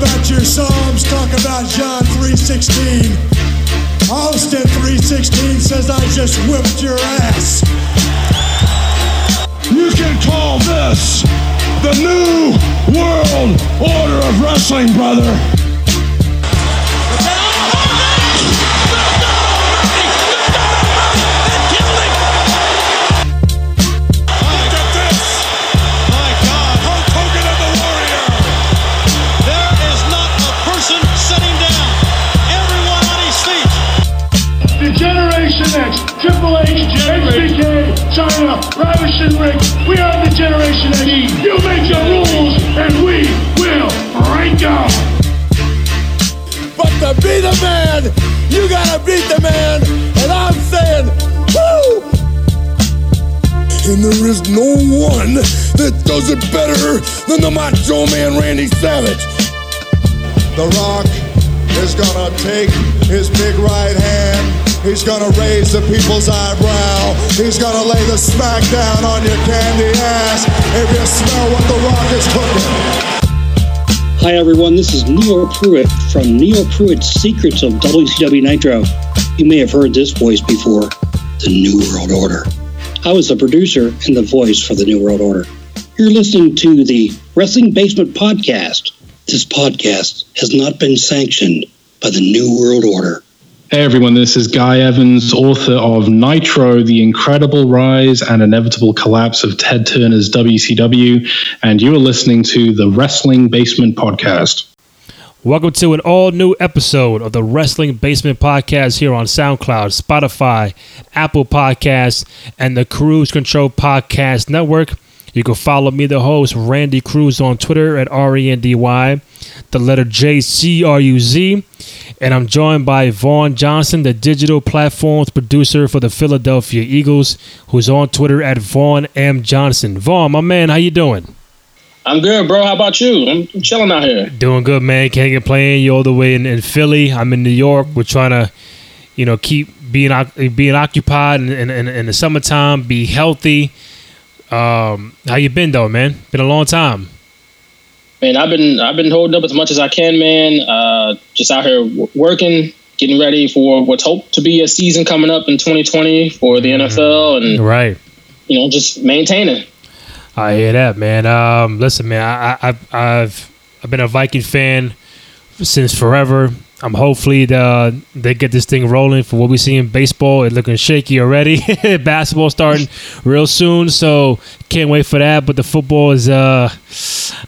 about your Psalms, talk about John 3.16. Austin 3.16 says I just whipped your ass. You can call this the new world order of wrestling, brother. China, Ravishing Rick. We are the Generation X. You make your rules, and we will break them. But to be the man, you gotta beat the man. And I'm saying, woo! And there is no one that does it better than the Macho Man Randy Savage. The Rock is gonna take his big right hand. He's gonna raise the people's eyebrow. He's gonna lay the smack down on your candy ass if you smell what The Rock is cooking. Hi everyone, this is Neil Pruitt from Neil Pruitt's Secrets of WCW Nitro. You may have heard this voice before, the New World Order. I was the producer and the voice for the New World Order. You're listening to the Wrestling Basement Podcast. This podcast has not been sanctioned by the New World Order. Hey everyone, this is Guy Evans, author of Nitro, The Incredible Rise and Inevitable Collapse of Ted Turner's WCW, and you are listening to the Wrestling Basement Podcast. Welcome to an all new episode of the Wrestling Basement Podcast here on SoundCloud, Spotify, Apple Podcasts, and the Cruise Control Podcast Network. You can follow me, the host, Randy Cruz, on Twitter at R E N D Y, the letter J C R U Z. And I'm joined by Vaughn Johnson, the digital platforms producer for the Philadelphia Eagles, who's on Twitter at Vaughn M. Johnson. Vaughn, my man, how you doing? I'm good, bro. How about you? I'm chilling out here. Doing good, man. Can't complain. You all the way in, in Philly. I'm in New York. We're trying to, you know, keep being being occupied in, in, in, in the summertime. Be healthy. Um, how you been though, man? Been a long time. Man, I've been I've been holding up as much as I can, man. Uh, just out here w- working, getting ready for what's hoped to be a season coming up in 2020 for the NFL, and Right. you know, just maintaining. I hear that, man. Um, listen, man. I, I, I've I've I've been a Viking fan since forever. I'm hopefully the, they get this thing rolling for what we see in baseball. It's looking shaky already. Basketball starting real soon, so can't wait for that. But the football is, uh,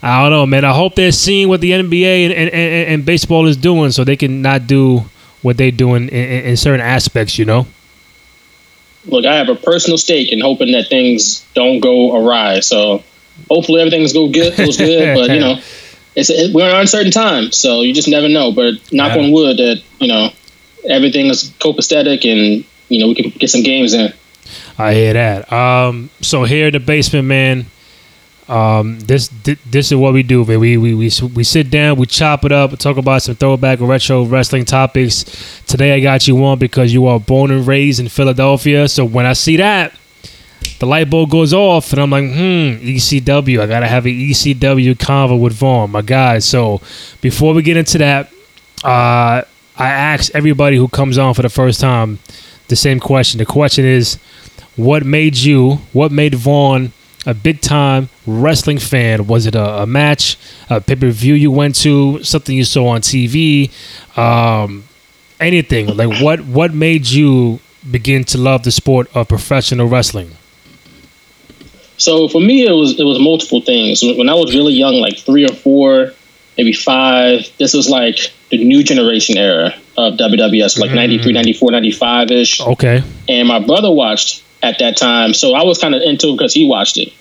I don't know, man. I hope they're seeing what the NBA and, and, and, and baseball is doing, so they can not do what they're doing in, in, in certain aspects. You know. Look, I have a personal stake in hoping that things don't go awry. So hopefully everything's go good, goes good. but you know, it's it, we're in uncertain times, so you just never know. But knock Yeah. on wood that you know everything is copacetic and you know we can get some games in. I hear that. Um, so here in the basement, man. Um, this this is what we do, man. We we we we sit down, we chop it up, talk about some throwback or retro wrestling topics. Today I got you one because you are born and raised in Philadelphia. So when I see that, the light bulb goes off, and I'm like, hmm, ECW. I gotta have an ECW convo with Vaughn, my guy. So before we get into that, uh, I ask everybody who comes on for the first time the same question. The question is, what made you, what made Vaughn a big time wrestling fan? Was it a, a match, a pay per view you went to, something you saw on TV, um, anything? Like what what made you begin to love the sport of professional wrestling? So for me, it was it was multiple things. When I was really young, like three or four, maybe five, this was like the new generation era of WWF, like 93, 94, 95 ish. Okay, And my brother watched at that time, so I was kind of into it because he watched it.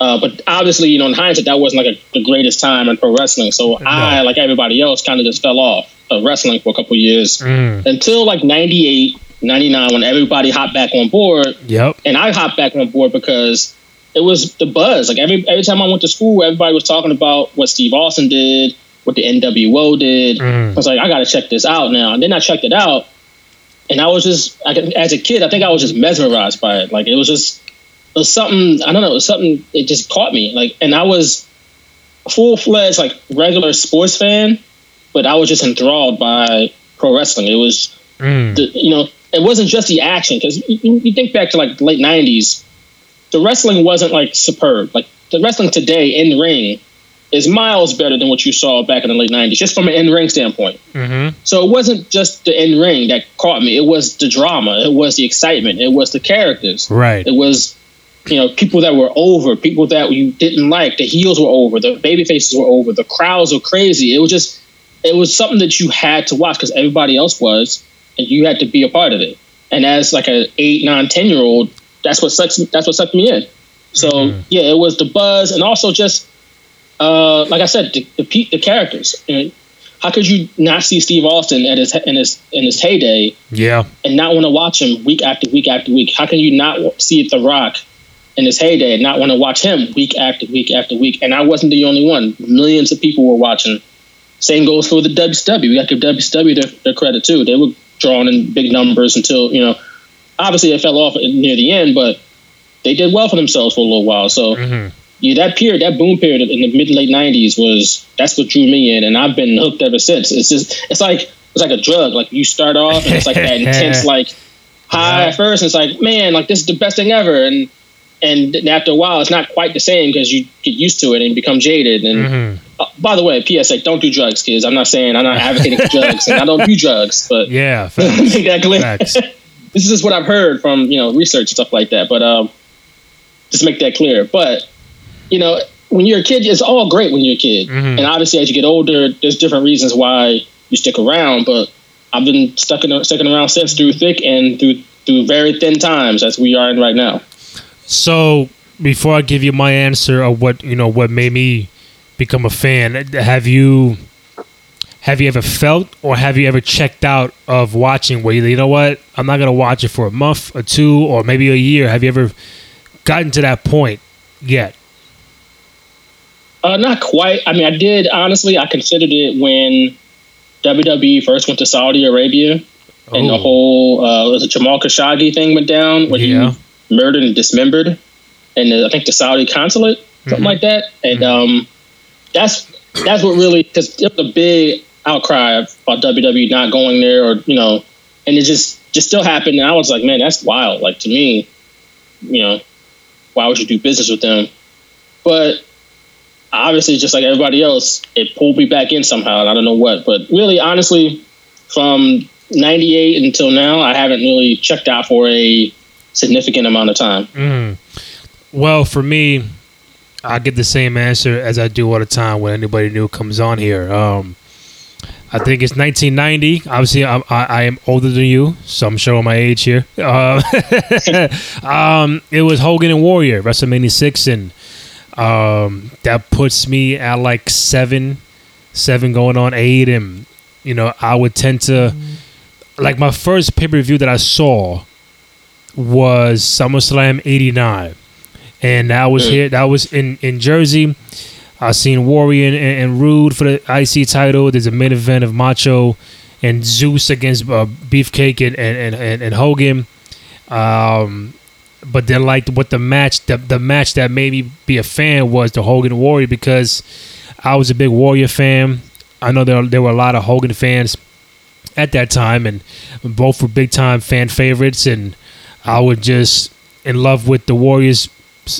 Uh, but obviously, you know, in hindsight, that wasn't like a, the greatest time in pro wrestling. So I, like everybody else, kind of just fell off of wrestling for a couple years until like 98, 99, when everybody hopped back on board yep, and I hopped back on board because it was the buzz. Like every every time I went to school, everybody was talking about what Steve Austin did, what the NWO did. I was like, I got to check this out now. And then I checked it out, and I was just, I, as a kid, I think I was just mesmerized by it. Like it was just, it was something. I don't know, it was something. It just caught me. Like, and I was full fledged like regular sports fan but I was just enthralled by pro wrestling. It was, Mm. the, you know, it wasn't just the action because you, you think back to like late '90s, the wrestling wasn't like superb. Like the wrestling today in the ring is miles better than what you saw back in the late '90s, just from an in ring standpoint. Mm-hmm. So it wasn't just the in ring that caught me. It was the drama. It was the excitement. It was the characters. Right. It was, you know, people that were over, people that you didn't like. The heels were over. The baby faces were over. The crowds were crazy. It was just, it was something that you had to watch because everybody else was, and you had to be a part of it. And as like an eight, nine, ten year old, that's what sucks. That's what sucked me in. So yeah, it was the buzz, and also just, uh, like I said, the the, the characters. Know, how could you not see Steve Austin at his in his in his heyday Yeah. and not want to watch him week after week after week? How can you not see The Rock in his heyday and not want to watch him week after week after week? And I wasn't the only one. Millions of people were watching. Same goes for the WCW. We got to give WCW their, their credit too. They were drawing in big numbers until you know. Obviously, it fell off near the end, but they did well for themselves for a little while. So Mhm. yeah, that period, that boom period in the mid late '90s was that's what drew me in, and I've been hooked ever since. It's just it's like it's like a drug. Like you start off, and it's like that intense like high at first, and it's like man, like this is the best thing ever, and and after a while, it's not quite the same because you get used to it and become jaded. And Mhm. uh, by the way, PSA, don't do drugs, kids. I'm not saying I'm not advocating for drugs, and I don't do drugs, but Yeah. make that clear. This is just what I've heard from you know research and stuff like that. But um, just make that clear. But you know, when you're a kid, it's all great when you're a kid, Mhm. and obviously as you get older, there's different reasons why you stick around. But I've been stuck in, sticking around since through thick and through through very thin times as we are in right now. So before I give you my answer of what you know what made me become a fan, have you have you ever felt or have you ever checked out of watching where you you know what I'm not gonna watch it for a month or two or maybe a year? Have you ever gotten to that point yet? Uh, not quite. I mean, I did honestly. I considered it when WWE first went to Saudi Arabia, and the Oh. whole uh, Jamal Khashoggi thing went down when Yeah. he murdered and dismembered, and uh, I think the Saudi consulate, something Mhm. like that. And um, that's that's what really because it was a big outcry about WWE not going there, or you know, and it just just still happened. And I was like, man, that's wild. Like to me, you know, why would you do business with them? But obviously, just like everybody else, it pulled me back in somehow, and I don't know what. But really, honestly, from '98 until now, I haven't really checked out for a significant amount of time. Mm. Well, for me, I get the same answer as I do all the time when anybody new comes on here. Um, I think it's 1990. Obviously, I'm, I, I am older than you, so I'm showing my age here. Uh, um, it was Hogan and Warrior, WrestleMania six, and um, that puts me at like seven, seven going on eight, and you know I would tend to like my first pay per view that I saw was SummerSlam '89, and that was here. That was in in Jersey. I seen Warrior and, and Rude for the IC title. There's a main event of Macho and Zeus against uh, Beefcake and and, and, and Hogan. Um, but then like what the match the, the match that made me be a fan was the Hogan Warrior because I was a big Warrior fan. I know there there were a lot of Hogan fans at that time, and both were big time fan favorites. And I was just in love with the Warriors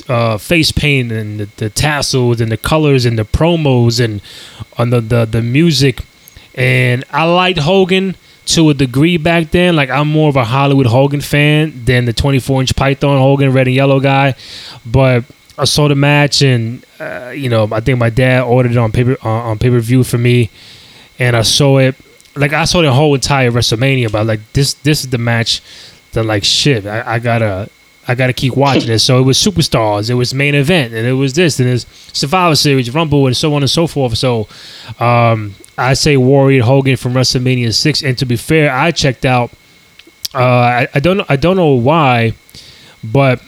uh, face paint and the, the tassels and the colors and the promos and on the, the the music. And I liked Hogan to a degree back then. Like I'm more of a Hollywood Hogan fan than the 24 inch Python Hogan red and yellow guy. But I saw the match and uh, you know I think my dad ordered it on paper uh, on pay per view for me, and I saw it. Like I saw the whole entire WrestleMania, but like this this is the match that like shit. I, I gotta I gotta keep watching it. So it was superstars, it was main event, and it was this, and it's Survivor Series, Rumble, and so on and so forth. So um, I say Warrior Hogan from WrestleMania six. And to be fair, I checked out. Uh, I, I don't know. I don't know why, but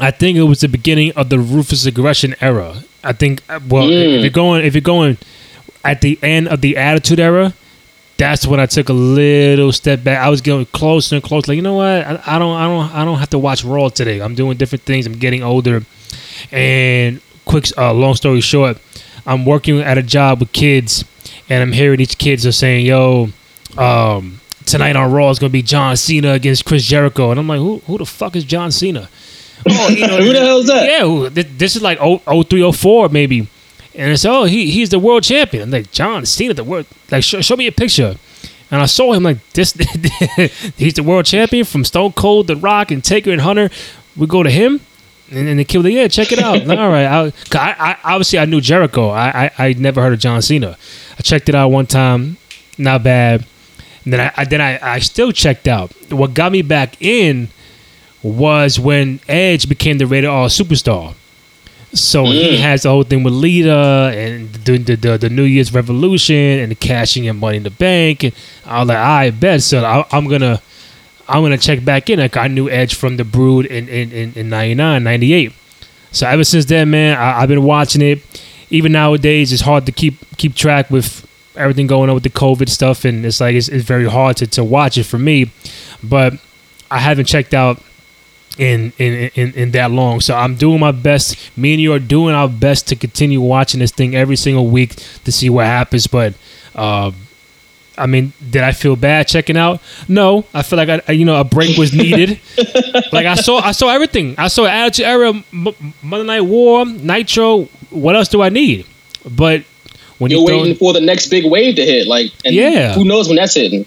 I think it was the beginning of the ruthless aggression era. I think. uh, Well, Mm. if you're going, if you're going at the end of the Attitude Era, that's when I took a little step back. I was getting closer and closer. Like, you know what? I, I don't, I don't, I don't have to watch Raw today. I'm doing different things. I'm getting older. And quick, uh, long story short, I'm working at a job with kids, and I'm hearing these kids are saying, "Yo, um, tonight on Raw is gonna be John Cena against Chris Jericho," and I'm like, "Who who the fuck is John Cena?" Oh, you know, who the hell is that? Yeah, this, this is like 0, 0304 maybe. And it's oh he he's the world champion. I'm like John Cena the world like show, show me a picture. And I saw him like this he's the world champion from Stone Cold, The Rock, and Taker and Hunter. We go to him. And then the kid was like, yeah, check it out. All right. I, I, I, obviously, I knew Jericho. I, I, I never heard of John Cena. I checked it out one time. Not bad. And then I, I then I, I still checked out. What got me back in was when Edge became the rated R superstar. So he mm. has the whole thing with Lita and the, the the, the New Year's Revolution and the cashing in Money in the Bank. And all that. I bet. So I, I'm gonna I'm gonna check back in. Like I knew Edge from the Brood in in, in, in 99, 98. So ever since then, man, I, I've been watching it. Even nowadays, it's hard to keep keep track with everything going on with the COVID stuff, and it's like it's, it's very hard to, to watch it for me. But I haven't checked out in, in in in that long. So I'm doing my best. Me and you are doing our best to continue watching this thing every single week to see what happens. But uh, I mean, did I feel bad checking out? No, I feel like I, you know a break was needed. like I saw I saw everything. I saw Attitude Era, M- Monday Night War, Nitro. What else do I need? But when You're you throw, waiting for the next big wave to hit, like, and Yeah. who knows when that's hitting?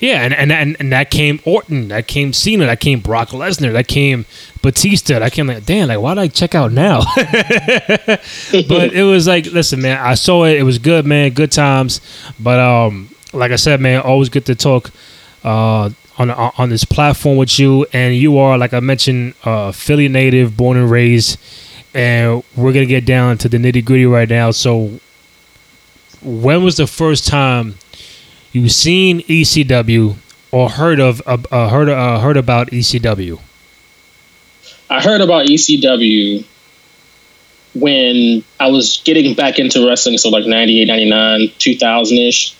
Yeah, and, and and and that came Orton, that came Cena, that came Brock Lesnar, that came Batista, that came like, damn, like why did I check out now? but it was like, listen, man, I saw it, it was good, man, good times. But um, like I said, man, always good to talk uh on on this platform with you, and you are, like I mentioned, uh, Philly native, born and raised, and we're gonna get down to the nitty gritty right now. So, when was the first time? You seen ECW or heard of uh, uh, heard uh, heard about ECW? I heard about ECW when I was getting back into wrestling, so like 98, 99, 2000 ish.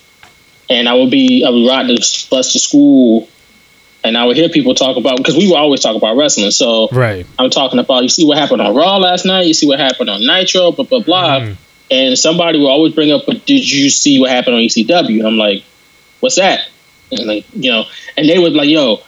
And I would be, I would ride the bus to school and I would hear people talk about, because we would always talk about wrestling. So Right. I'm talking about, you see what happened on Raw last night, you see what happened on Nitro, blah, blah, blah. Mhm. And somebody will always bring up, but did you see what happened on ECW? And I'm like, what's that? And like, you know, and they would be like, yo,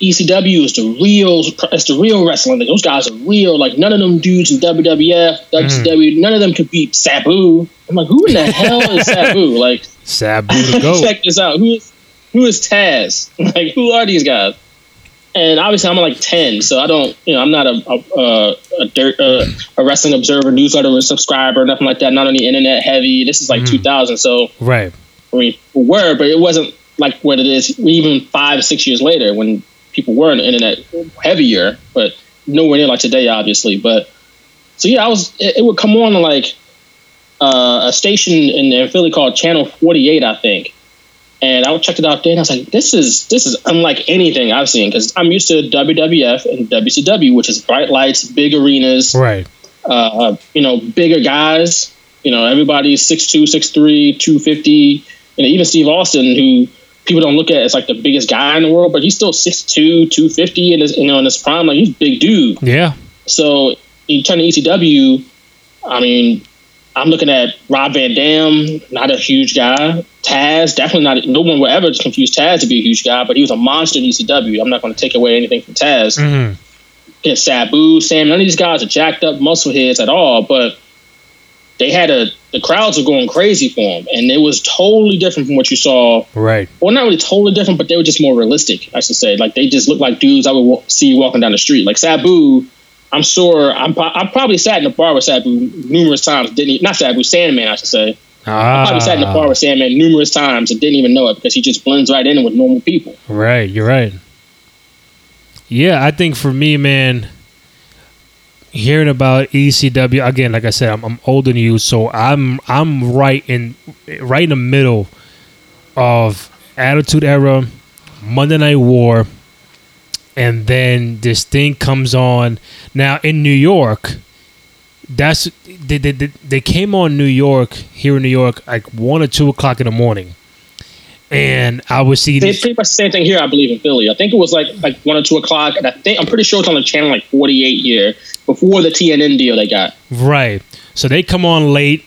ECW is the real, it's the real wrestling. Like, those guys are real. Like none of them dudes in WWF, WCW, none of them could beat Sabu. I'm like, who in the hell is Sabu? Like, Sabu go. check this out. Who is who is Taz? Like, who are these guys? And obviously, I'm like ten, so I don't, you know, I'm not a a, a, dirt, uh, a wrestling observer newsletter subscriber, nothing like that. Not on the internet heavy. This is like 2000, so right. I mean, we were, but it wasn't like what it is even five, six years later when people were on the internet heavier, but nowhere near like today, obviously. But so yeah, I was. It, it would come on like uh, a station in, in Philly called Channel Forty Eight, I think. And I checked it out there, and I was like, "This is this is unlike anything I've seen." Because I'm used to WWF and WCW, which is bright lights, big arenas, Right. uh, you know, bigger guys. You know, everybody's 6'2", 6'3", 250. You know, even Steve Austin, who people don't look at as like the biggest guy in the world, but he's still 6'2", 250 in his, you know, in his prime. Like, he's a big dude. Yeah. So you turn to ECW, I mean, I'm looking at Rob Van Dam, not a huge guy. Taz, definitely not. No one will ever confuse Taz to be a huge guy, but he was a monster in ECW. I'm not going to take away anything from Taz hmm get Sabu, Sam. None of these guys are jacked up muscle heads at all, but they had a the crowds were going crazy for them, and it was totally different from what you saw. Right. Well, not really totally different, but they were just more realistic, I should say. Like they just looked like dudes I would wa- see walking down the street. Like Sabu, I'm sure I'm I probably sat in the bar with Sabu numerous times. Didn't he, not Sabu Sandman, I should say. I probably sat in the bar Ah, with Sandman numerous times and didn't even know it because he just blends right in with normal people. right. You're right. Yeah, I think for me, man, hearing about ECW again, like I said, I'm, I'm older than you, so I'm I'm right in right in the middle of Attitude Era, Monday Night War, and then this thing comes on. Now in New York, that's they they, they, they came on New York here in New York like one or two o'clock in the morning, and I would see these. pretty much the same thing here, I believe, in Philly. I think it was like like one or two o'clock, and I think I'm pretty sure it's on the channel like 48 here before the TNN deal they got. Right. So they come on late.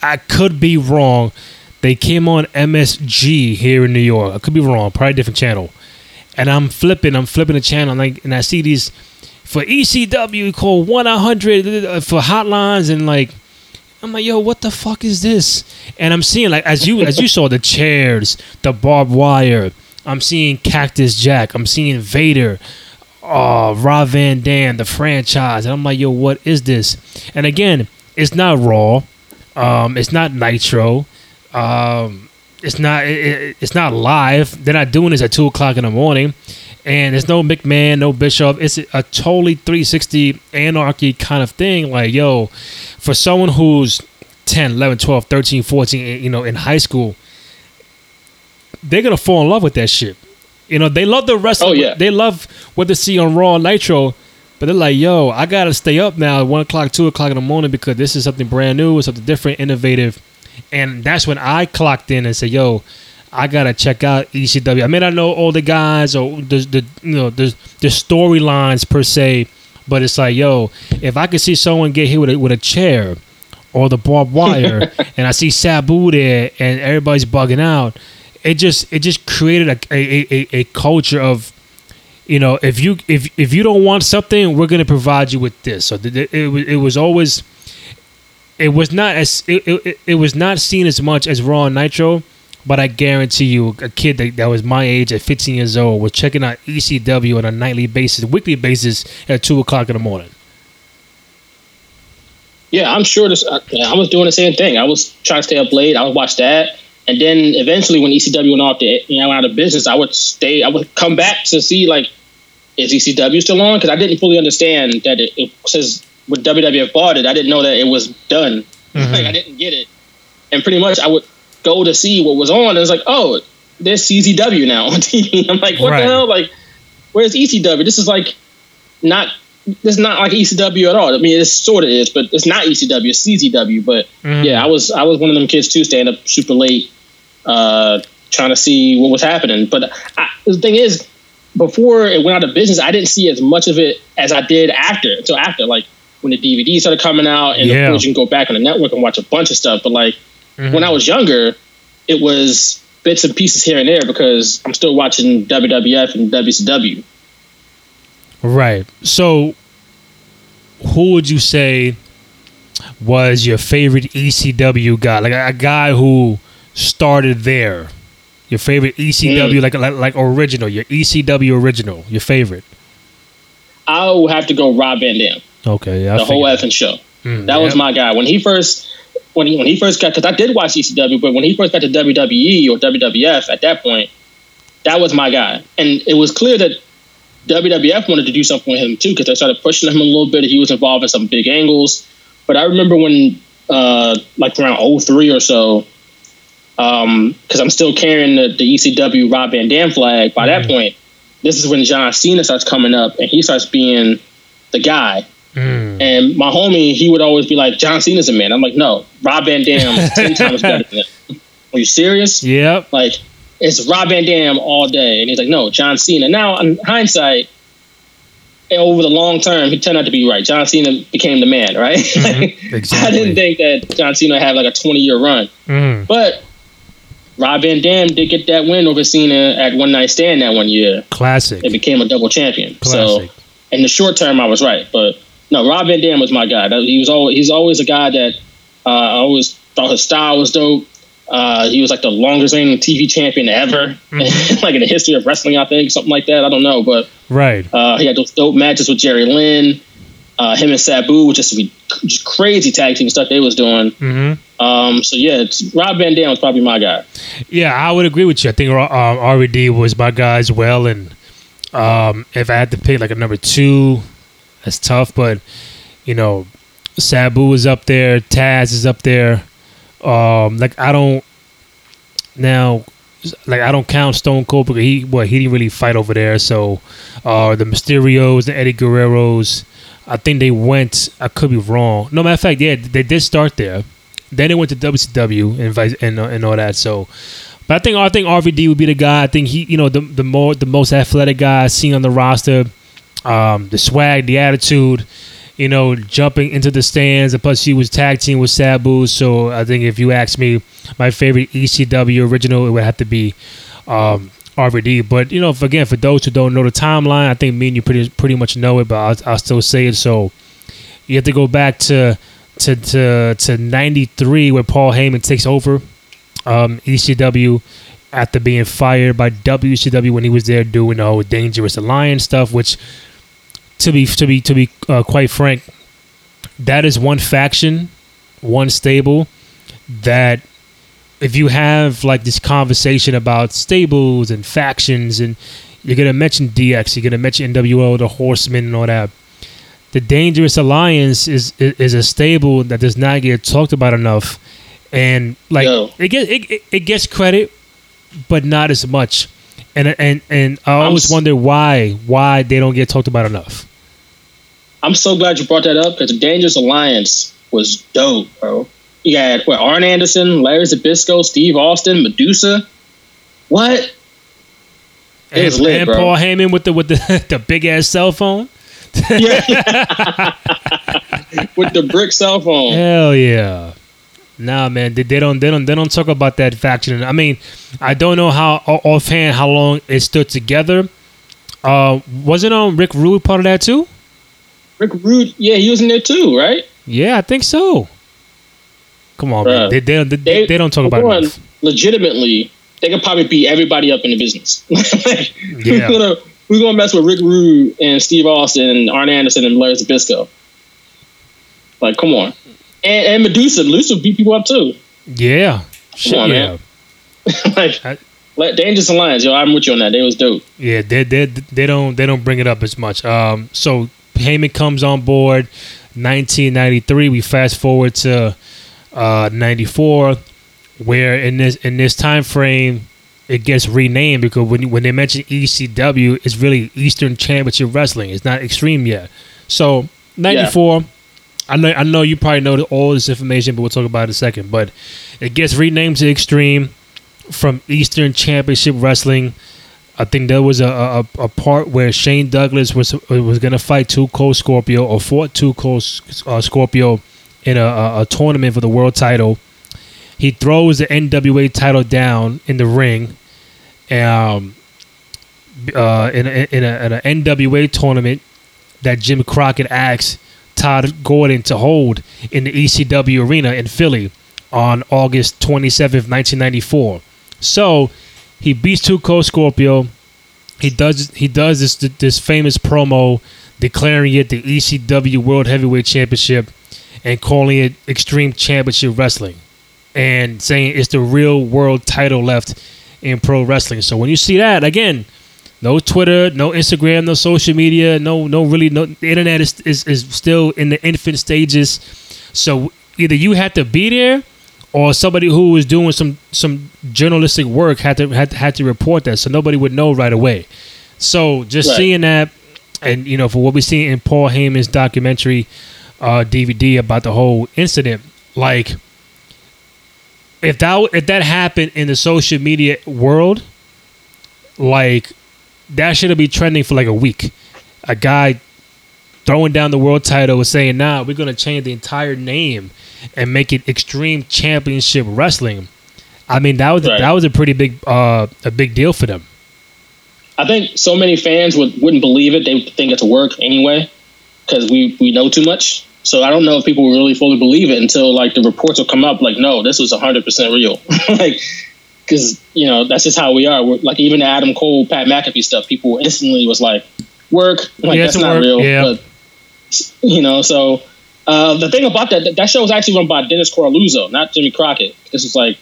I could be wrong. they came on MSG here in New York. I could be wrong, probably different channel. And I'm flipping, I'm flipping the channel, like, and I see these for ECW call one hundred uh, for hotlines and like. I'm like, yo, what the fuck is this? And I'm seeing like as you as you saw the chairs, the barbed wire. I'm seeing Cactus Jack. I'm seeing Vader uh, Rob Van Dam, the franchise. And I'm like, yo, what is this? And again, it's not Raw. Um, it's not Nitro. Um, it's not. It, it's not live. They're not doing this at two o'clock in the morning. And there's no McMahon, no Bischoff. It's a totally 360 anarchy kind of thing. Like, yo, for someone who's 10, 11, 12, 13, 14, you know, in high school, they're to fall in love with that shit. You know, they love the wrestling. Oh, yeah. They love what they see on Raw and Nitro, but they're like, yo, I gotta stay up now at one o'clock, two o'clock in the morning because this is something brand new, something different, innovative. And that's when I clocked in and said, yo, I gotta check out ECW. I may not know all the guys or the, the you know the the storylines per se, but it's like, yo, if I could see someone get hit with a, with a chair or the barbed wire, and I see Sabu there, and everybody's bugging out, it just it just created a a, a, a culture of you know if you if if you don't want something we're going to provide you with this so it, it, it, was always it was not as it, it, it was not seen as much as raw and nitro but i guarantee you a kid that, that was my age at 15 years old was checking out ecw on a nightly basis weekly basis at 2 o'clock in the morning Yeah, I'm sure this. I, I was doing the same thing. I was trying to stay up late. I would watch that, and then eventually, when ECW went off the you know out of business, I would stay. I would come back to see like, is ECW still on? Because I didn't fully understand that it, it says with WWF bought it, I didn't know that it was done. Mm-hmm. Like I didn't get it, and pretty much I would go to see what was on, and it's like, oh, there's CZW now on TV. I'm like, what Right. the hell? Like, where's ECW? This is like not. Is not like ECW at all. I mean, it sort of is, but it's not ECW. It's CZW. But yeah, I was I was one of them kids too, staying up super late, uh, trying to see what was happening. But I, the thing is, before it went out of business, I didn't see as much of it as I did after. Until after, like when the DVD started coming out, and Yeah. of course you can go back on the network and watch a bunch of stuff. But like when I was younger, it was bits and pieces here and there because I'm still watching WWF and WCW. Right. So, who would you say was your favorite ECW guy? Like a, a guy who started there. Your favorite ECW, Mm. like, like like original. Your ECW original. Your favorite. I will have to go Rob Van Dam. Okay. Yeah. The whole effing show. Mm, that was my guy when he first when he when he first got because I did watch ECW, but when he first got to WWE or WWF at that point, that was my guy, and it was clear that WWF wanted to do something with him too because they started pushing him a little bit. He was involved in some big angles, but I remember when uh, like around 03 or so. Because I'm still carrying the, the ECW Rob Van Dam flag. By that point, this is when John Cena starts coming up, and he starts being the guy. Mm. And my homie, he would always be like, John Cena's a man. I'm like, no, Rob Van Dam ten times better than that. Are you serious? Yep. Like, it's Rob Van Dam all day. And he's like, no, John Cena. Now, in hindsight, over the long term, he turned out to be right. John Cena became the man, right? I Exactly. didn't think that John Cena had like a 20 year run. Mm. But Rob Van Dam did get that win over Cena at One Night Stand that one year. Classic. It became a double champion. Classic. So in the short term, I was right. But no, Rob Van Dam was my guy. He was always he's always a guy that uh, I always thought his style was dope. Uh, he was like the longest reigning TV champion ever, like in the history of wrestling. I think something like that. I don't know, but right. uh, he had those dope matches with Jerry Lynn. Uh, him and Sabu, which just be just crazy tag team stuff they was doing. hmm Um, so yeah, it's, Rob Van Dam was probably my guy. Yeah, I would agree with you. I think um, RVD was my guy as well. And um, if I had to pick like a number two, that's tough. But you know, Sabu is up there. Taz is up there. Um, like I don't now. Like I don't count Stone Cold because he what he didn't really fight over there. So uh, the Mysterios, the Eddie Guerreros, I think they went. I could be wrong. No matter of fact, yeah, they did start there. Then they went to WCW and vice and, uh, and all that. So, but I think I think RVD would be the guy. I think he, you know, the the more the most athletic guy seen on the roster, um, the swag, the attitude. You know, jumping into the stands. And plus, she was tag team with Sabu. So I think if you ask me, my favorite ECW original, it would have to be um, RVD. But you know, if, again, for those who don't know the timeline, I think me and you pretty pretty much know it, but I'll, I'll still say it. So you have to go back to to to to '93 where Paul Heyman takes over um, ECW after being fired by WCW when he was there doing the whole Dangerous Alliance stuff. Which, to be to be to be uh, quite frank, that is one faction, one stable that if you have like this conversation about stables and factions and you're gonna mention DX, you're gonna mention NWO, the Horsemen, and all that. The Dangerous Alliance is is a stable that does not get talked about enough, and like it gets it, it gets credit, but not as much. And and and I always s- wonder why why they don't get talked about enough. I'm so glad you brought that up because the Dangerous Alliance was dope, bro. You had what Arn Anderson, Larry Zbyszko, Steve Austin, Medusa. What? It And, was lit, and bro. Paul Heyman with the with the, the big ass cell phone. yeah. With the brick cell phone. Hell yeah. Nah, man, they, they don't they don't they don't talk about that faction. I mean, I don't know how offhand how long it stood together. Uh, wasn't um Rick Rude part of that too? Rick Rude, yeah, he was in there too, right? Yeah, I think so. Come on, man. Bruh. They, they, don't- they, they don't talk about it enough. Legitimately, they could probably beat everybody up in the business. like, Yeah. We're gonna we're gonna mess with Rick Rude and Steve Austin and Arn Anderson and Larry Zbyszko. Like, come on. And, and Medusa, Medusa beat people up too. Yeah. Shit, on, yeah. man. like, I- Dangerous Alliance, yo, I'm with you on that. They was dope. Yeah, they, they they don't they don't bring it up as much. Um, so Heyman comes on board, 1993. We fast forward to uh, 94, where in this in this time frame it gets renamed because when when they mention ECW, it's really Eastern Championship Wrestling. It's not Extreme yet. So 94. I know I know you probably know all this information, but we'll talk about it in a second. But it gets renamed to Extreme from Eastern Championship Wrestling. I think there was a, a, a part where Shane Douglas was was gonna fight Two Cold Scorpio or fought Two Cold uh, Scorpio in a, a, a tournament for the world title. He throws the NWA title down in the ring, um, uh, in a, in, a, in a NWA tournament that Jim Crockett asked Todd Gordon to hold in the ECW arena in Philly on August 27th, 1994. So he beats Two Scorpio. He does he does this this famous promo declaring it the ECW World Heavyweight Championship and calling it Extreme Championship Wrestling and saying it's the real world title left in pro wrestling. So when you see that again, no Twitter, no Instagram, no social media, no no really no the internet is is, is still in the infant stages. So either you had to be there or somebody who was doing some some journalistic work had to had to, had to report that so nobody would know right away. So just Right. seeing that and you know for what we see in Paul Heyman's documentary uh, DVD about the whole incident like if that if that happened in the social media world like that should be trending for like a week. A guy throwing down the world title and saying, "Nah, we're gonna change the entire name and make it Extreme Championship Wrestling." I mean, that was Right. that was a pretty big uh, a big deal for them. I think so many fans would wouldn't believe it. They think it's a work anyway because we we know too much. So I don't know if people really fully believe it until like the reports will come up. Like, no, this was hundred percent real. like, because you know that's just how we are. We're, like even the Adam Cole, Pat McAfee stuff, people instantly was like, work. Like Yeah, that's not work, real. yeah. But you know, so uh, the thing about that that show was actually run by Dennis Coralluzzo, not Jimmy Crockett. This was like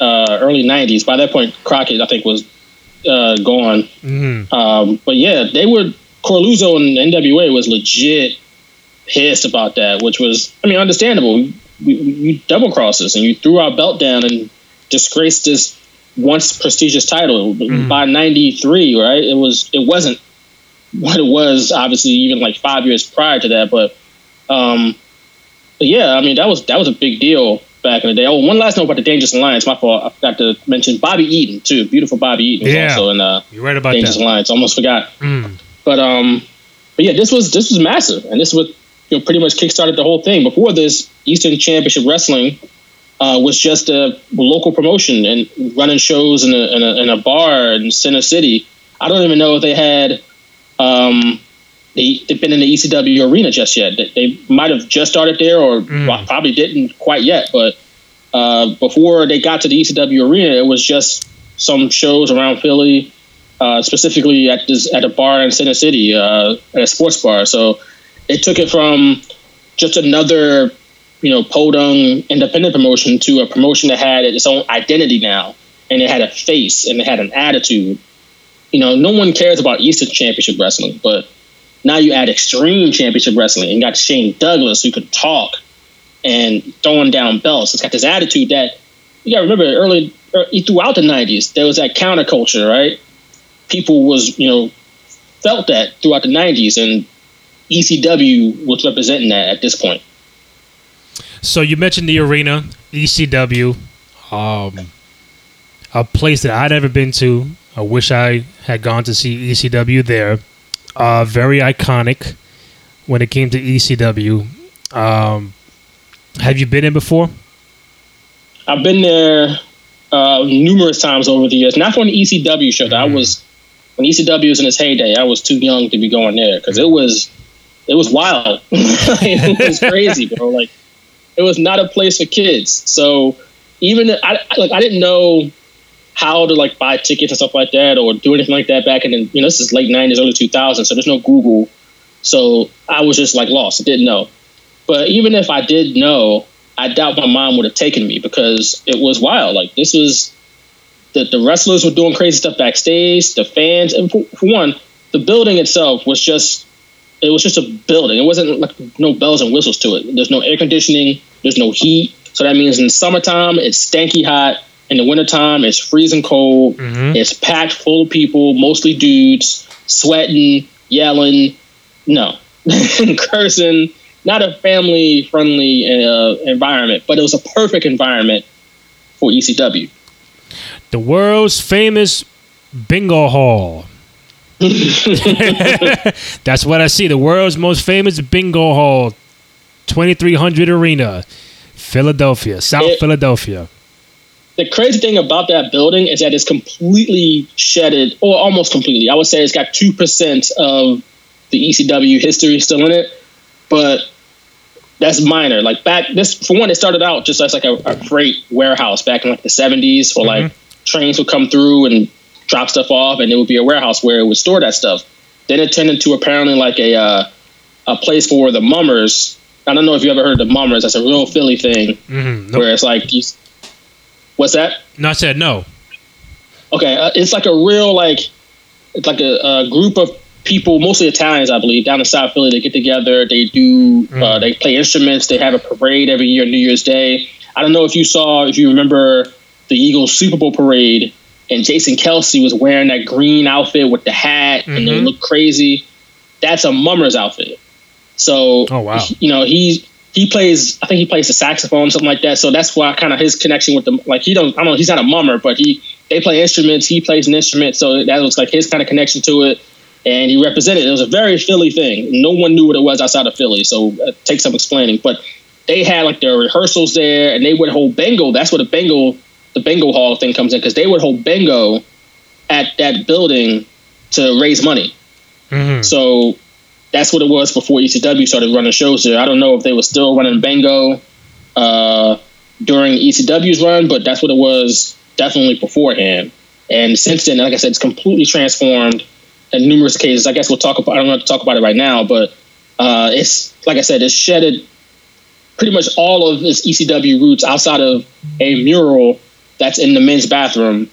uh, early '90s. By that point, Crockett I think was uh, gone. Mm-hmm. Um, but yeah, they were Coralluzzo and NWA was legit pissed about that, which was, I mean, understandable. You, you double crossed us and you threw our belt down and disgraced this once prestigious title by '93. Right? It was. It wasn't what it was. Obviously, even like five years prior to that. But, um, but yeah, I mean, that was that was a big deal back in the day. Oh, one last note about the Dangerous Alliance. My fault. I forgot to mention Bobby Eaton too. Beautiful Bobby Eaton was Yeah. also in uh, You're right about Dangerous that. Alliance. Almost forgot. Mm. But um, but yeah, this was this was massive, and this was you know, pretty much kickstarted the whole thing. Before this, Eastern Championship Wrestling uh, was just a local promotion and running shows in a, in a, in a bar in Center City. I don't even know if they had um, they, they've been in the ECW arena just yet. They, they might have just started there, or Mm. probably didn't quite yet. But uh, before they got to the ECW arena, it was just some shows around Philly, uh, specifically at this at a bar in Center City, uh, at a sports bar. So it took it from just another, you know, podunk independent promotion to a promotion that had its own identity now, and it had a face and it had an attitude. You know, no one cares about Eastern Championship Wrestling, but now you add Extreme Championship Wrestling and got Shane Douglas who could talk and throwing down belts. It's got this attitude that you got to remember early throughout the '90s there was that counterculture, right? People was you know felt that throughout the '90s, and ECW was representing that at this point. So you mentioned the arena, ECW, um, a place that I'd never been to. I wish I had gone to see ECW there. Uh, very iconic when it came to ECW. Um, have you been in before? I've been there uh, numerous times over the years. Not for an ECW show. I was when ECW was in its heyday. I was too young to be going there because it was it was wild. it was crazy, bro. Like it was not a place for kids. So even I like I didn't know how to like buy tickets and stuff like that or do anything like that back in the, you know this is late nineties, early two thousands. So there's no Google. So I was just like lost. I didn't know. But even if I did know, I doubt my mom would have taken me because it was wild. Like this was the the wrestlers were doing crazy stuff backstage. The fans, and for one, the building itself was just it was just a building. It wasn't like no bells and whistles to it. There's no air conditioning. There's no heat. So that means in the summertime it's stanky hot. In the wintertime it's freezing cold. It's packed full of people, mostly dudes, sweating, yelling, no, cursing. Not a family friendly uh, environment, but it was a perfect environment for ECW. The world's famous bingo hall. That's what I see. The world's most famous bingo hall, 2300 Arena, Philadelphia, South It- Philadelphia. The crazy thing about that building is that it's completely shedded, or almost completely. I would say it's got two percent of the ECW history still in it, but that's minor. Like back this for one, it started out just as like a, a freight warehouse back in like the seventies, where like trains would come through and drop stuff off, and it would be a warehouse where it would store that stuff. Then it turned into apparently like a uh, a place for the mummers. I don't know if you ever heard of the mummers. That's a real Philly thing, Mm-hmm. where it's like these. What's that? No, I said no. Okay, uh, it's like a real like it's like a, a group of people, mostly Italians, I believe, down in South Philly. They get together, they do, uh, they play instruments, they have a parade every year, New Year's Day. I don't know if you saw, if you remember the Eagles Super Bowl parade, and Jason Kelce was wearing that green outfit with the hat, and it looked crazy. That's a mummer's outfit. So, Oh, wow. you know, he he plays. I think he plays the saxophone, something like that. So that's why kind of his connection with them. Like he don't. I don't know. He's not a mummer, but he they play instruments. He plays an instrument, so that was like his kind of connection to it. And he represented. It was a very Philly thing. No one knew what it was outside of Philly, so it takes some explaining. But they had like their rehearsals there, and they would hold bingo. That's where the bingo, the bingo hall thing comes in, because they would hold bingo at that building to raise money. Mhm. So that's what it was before ECW started running shows there. I don't know if they were still running Bango uh, during ECW's run, but that's what it was definitely beforehand. And since then, like I said, it's completely transformed in numerous cases. I guess we'll talk about. I don't want to talk about it right now, but uh, it's like I said, it's shedded pretty much all of its ECW roots outside of a mural that's in the men's bathroom.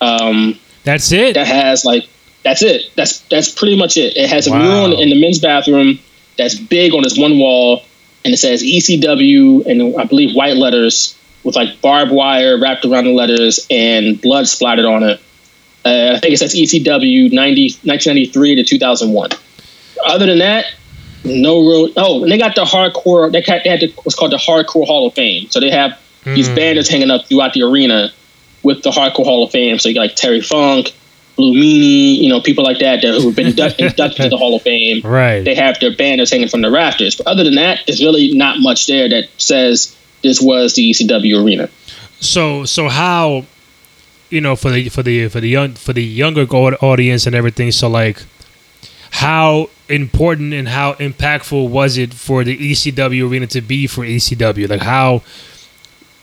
Um, That's it. that has like that's it. That's that's pretty much it. It has a Wow. mural in the men's bathroom that's big on this one wall, and it says ECW and I believe white letters with like barbed wire wrapped around the letters and blood splattered on it. Uh, I think it says ECW 90, 1993 to 2001. Other than that, no real. Oh, and they got the hardcore. They had, they had the, what's called the Hardcore Hall of Fame. So they have these banners hanging up throughout the arena with the Hardcore Hall of Fame. So you got like Terry Funk, Blue Meanie, you know, people like that that who've been inducted, inducted to the Hall of Fame. Right. They have their banners hanging from the rafters. But other than that, there's really not much there that says this was the ECW arena. So so how you know for the for the for the young for the younger audience and everything so like how important and how impactful was it for the ECW arena to be for ECW like how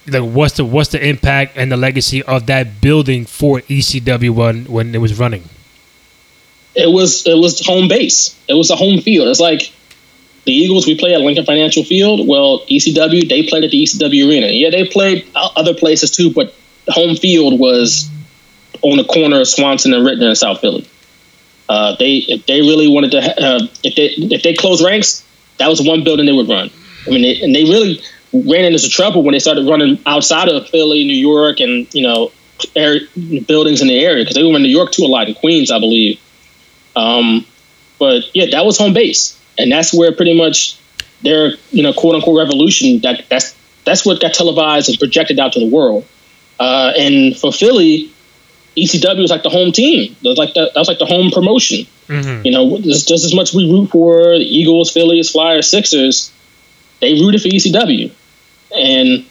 like what's the what's the impact and the legacy of that building for ECW when when it was running It was it was home base. It was a home field. It's like the Eagles. We play at Lincoln Financial Field. Well, ECW they played at the ECW arena. Yeah, they played other places too, but home field was on the corner of Swanson and Ritner in South Philly. Uh, they if they really wanted to ha- uh, if they if they closed ranks, that was one building they would run. I mean, they, and they really ran into trouble when they started running outside of Philly, New York, and you know area, buildings in the area because they were in New York too a lot in Queens, I believe. Um, but yeah, that was home base, and that's where pretty much their you know quote unquote revolution that that's that's what got televised and projected out to the world. Uh, and for Philly, ECW was like the home team. That was like the, that was like the home promotion. You know, just, just as much we root for the Eagles, Phillies, Flyers, Sixers, they rooted for ECW. And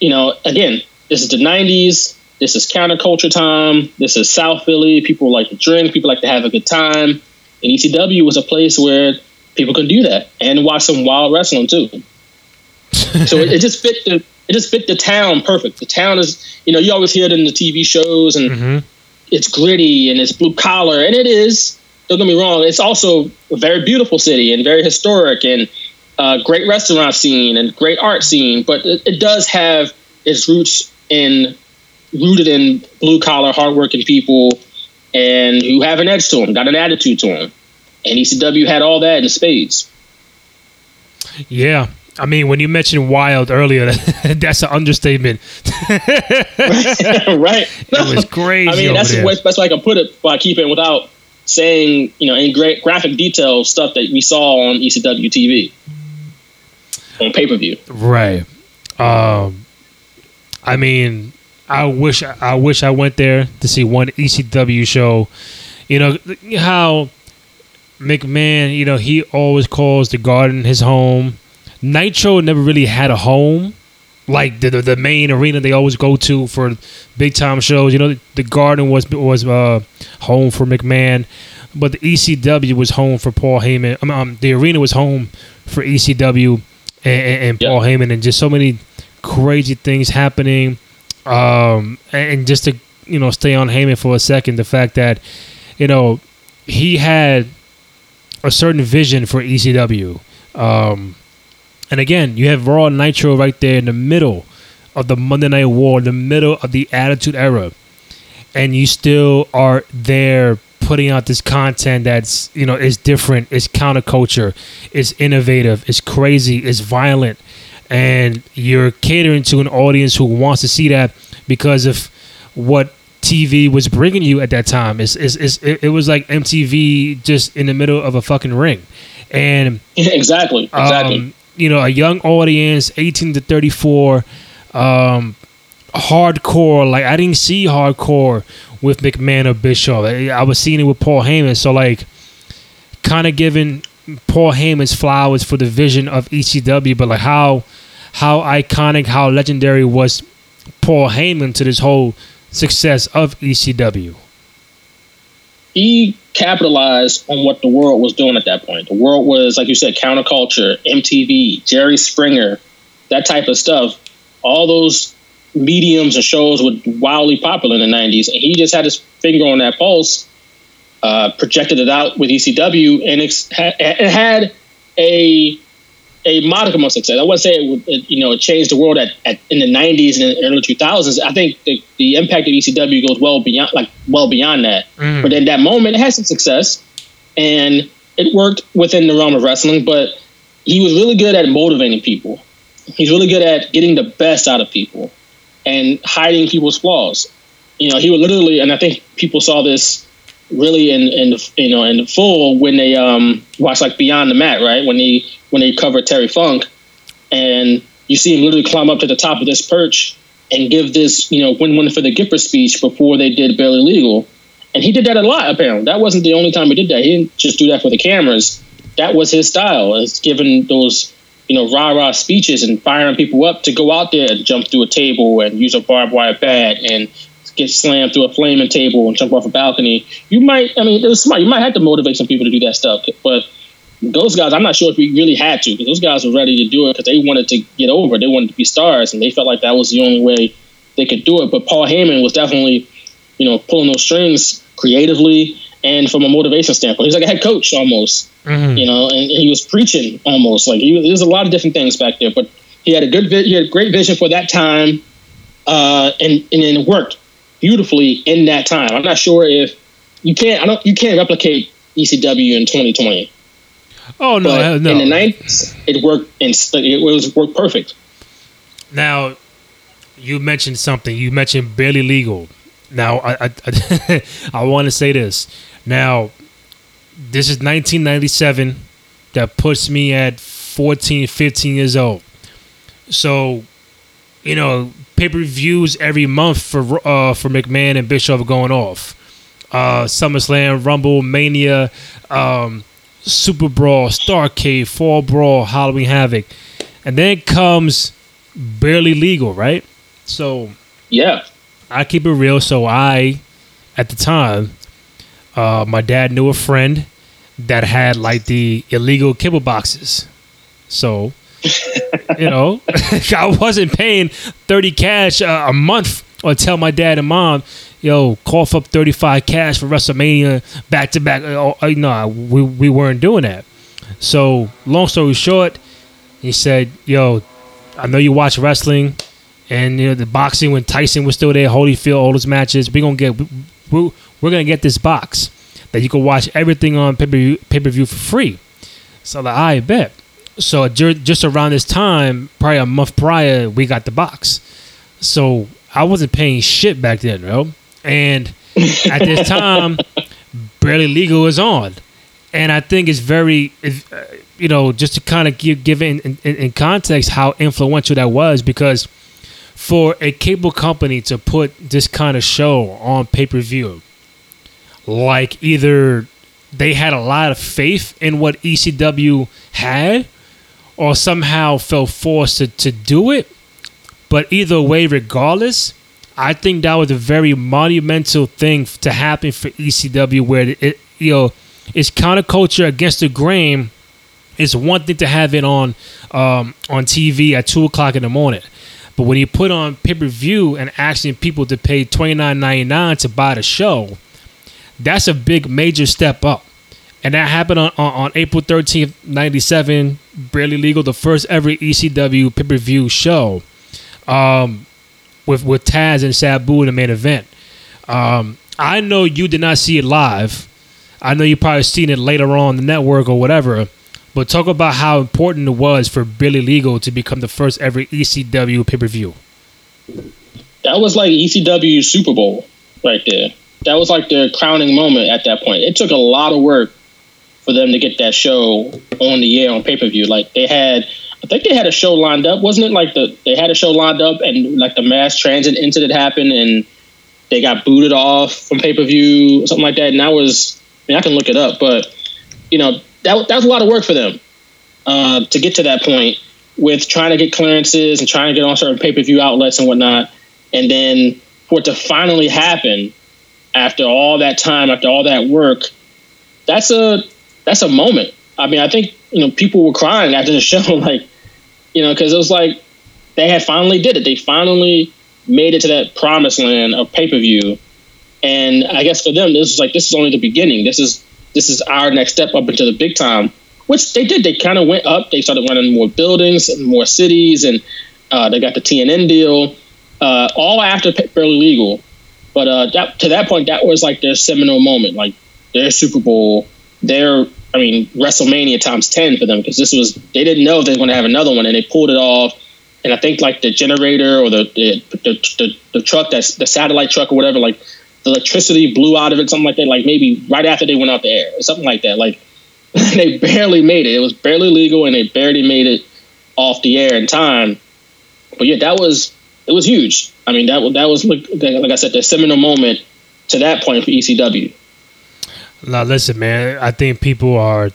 you know, again, this is the '90s. This is counterculture time. This is South Philly. People like to drink. People like to have a good time. And ECW was a place where people could do that and watch some wild wrestling too. so it, it just fit the it just fit the town perfect. The town is you know you always hear it in the TV shows and mm-hmm. it's gritty and it's blue collar and it is. Don't get me wrong. It's also a very beautiful city and very historic and uh, great restaurant scene and great art scene. But it, it does have its roots in rooted in blue collar, hardworking people and who have an edge to them, got an attitude to them. And ECW had all that in spades. yeah I mean when you mentioned wild earlier that's an understatement right. it was crazy I mean, that's the best way I can put it by keeping without saying, you know, in great graphic detail stuff that we saw on ECW TV on pay per view. Right. Um, I mean, I wish I wish I went there to see one ECW show. You know how McMahon, you know, he always calls the Garden his home. Nitro never really had a home, like the the, the main arena they always go to for big time shows. You know, the Garden was was uh, home for McMahon, but the ECW was home for Paul Heyman. Um, the arena was home for ECW and, and, and Paul Heyman, and just so many crazy things happening. Um, and just to you know stay on Heyman for a second, the fact that you know he had a certain vision for ECW. Um, and again, you have Raw and Nitro right there in the middle of the Monday Night War, in the middle of the Attitude Era, and you still are there putting out this content that's you know is different, is counterculture, is innovative, is crazy, is violent, and you're catering to an audience who wants to see that because of what TV was bringing you at that time. It's, it's, it's, it, was like MTV just in the middle of a fucking ring. And exactly, exactly. um, you know, a young audience, 18 to 34, um, hardcore. Like, I didn't see hardcore with McMahon or Bischoff. I, was seeing it with Paul Heyman. So, like, kind of giving Paul Heyman's flowers for the vision of ECW, but like how how iconic, how legendary was Paul Heyman to this whole success of ECW. he capitalized on what the world was doing at that point. The world was, like you said, counterculture, MTV, Jerry Springer, that type of stuff. All those mediums and shows were wildly popular in the 90s. And he just had his finger on that pulse, uh, projected it out with ECW, and it's, it had a a modicum of success. I wouldn't say it would, it, you know, it changed the world at, at in the '90s and early 2000s. I think the, the impact of ECW goes well beyond, like well beyond that. But in that moment, it had some success, and it worked within the realm of wrestling. But he was really good at motivating people. He's really good at getting the best out of people and hiding people's flaws. You know, he would literally, and I think people saw this really in in you know in full when they um watched like Beyond the Mat, right? When they when they covered Terry Funk, and you see him literally climb up to the top of this perch and give this you know win win for the Gipper speech before they did Barely Legal, and he did that a lot. Apparently, that wasn't the only time he did that. He didn't just do that for the cameras. That was his style. It's giving those you know rah rah speeches and firing people up to go out there and jump through a table and use a barbed wire bat and get slammed through a flaming table and jump off a balcony. You might, I mean, it was smart. You might have to motivate some people to do that stuff, but those guys, I'm not sure if we really had to because those guys were ready to do it because they wanted to get over. They wanted to be stars, and they felt like that was the only way they could do it. But Paul Heyman was definitely, you know, pulling those strings creatively and from a motivation standpoint. He was like a head coach almost, mm-hmm. you know, and he was preaching almost. Like he, there's a lot of different things back there, but he had a good, he had great vision for that time, uh, and and it worked beautifully in that time. I'm not sure if you can't, I don't, you can't replicate ECW in 2020. Oh no, but no. In the nineties, it worked. In, it was worked perfect. Now, you mentioned something. You mentioned barely legal. Now, I I, I want to say this. Now, this is 1997. That puts me at 14, 15 years old. So, you know, pay per views every month for uh, for McMahon and Bischoff going off. Uh, SummerSlam, Rumble, Mania, um, Super Brawl, Starcade, Fall Brawl, Halloween Havoc, and then comes barely legal, right? So yeah, I keep it real. So I, at the time, uh, my dad knew a friend that had like the illegal kibble boxes. So, you know, I wasn't paying 30 cash uh, a month or tell my dad and mom, yo, cough up 35 cash for WrestleMania back to back. Uh, uh, no, we, we weren't doing that. So, long story short, he said, yo, I know you watch wrestling and you know the boxing when Tyson was still there, Holyfield, all those matches. We're gonna get we're, we're gonna get this box that you can watch everything on pay per view for free. So like, I bet. So just around this time, probably a month prior, we got the box. So I wasn't paying shit back then, bro. And at this time, barely legal is on, and I think it's very, uh, you know, just to kind of give give in, in, in context how influential that was because for a cable company to put this kind of show on pay per view, like either they had a lot of faith in what ECW had, or somehow felt forced to, to do it. But either way, regardless, I think that was a very monumental thing to happen for ECW, where it, you know, it's counterculture against the grain. It's one thing to have it on um, on TV at two o'clock in the morning. But when you put on pay per view and asking people to pay twenty nine ninety nine to buy the show, that's a big major step up. And that happened on, on, on April 13th, 97, Barely Legal, the first ever ECW pay per view show um, with, with Taz and Sabu in the main event. Um, I know you did not see it live. I know you probably seen it later on the network or whatever. But talk about how important it was for Barely Legal to become the first ever ECW pay per view. That was like ECW Super Bowl right there. That was like the crowning moment at that point. It took a lot of work for them to get that show on the air on pay per view. Like they had, I think they had a show lined up, wasn't it? Like the they had a show lined up, and like the mass transit incident happened, and they got booted off from pay per view, something like that. And that was, I mean, I can look it up, but you know, that that was a lot of work for them uh, to get to that point with trying to get clearances and trying to get on certain pay per view outlets and whatnot, and then for it to finally happen after all that time, after all that work, that's a that's a moment. I mean, I think you know people were crying after the show, like you know, because it was like they had finally did it. They finally made it to that promised land of pay per view, and I guess for them, this is like this is only the beginning. This is this is our next step up into the big time, which they did. They kind of went up. They started running more buildings and more cities, and uh, they got the TNN deal, uh, all after Barely Legal. But uh, that, to that point, that was like their seminal moment, like their Super Bowl, their I mean WrestleMania times ten for them because this was they didn't know if they were going to have another one, and they pulled it off. And I think like the generator or the the, the, the, the truck that's the satellite truck or whatever, like electricity blew out of it, something like that. Like maybe right after they went out the air, or something like that. Like they barely made it. It was barely legal, and they barely made it off the air in time. But yeah, that was it was huge. I mean, that that was like, like I said, the seminal moment to that point for ECW. Now listen, man. I think people are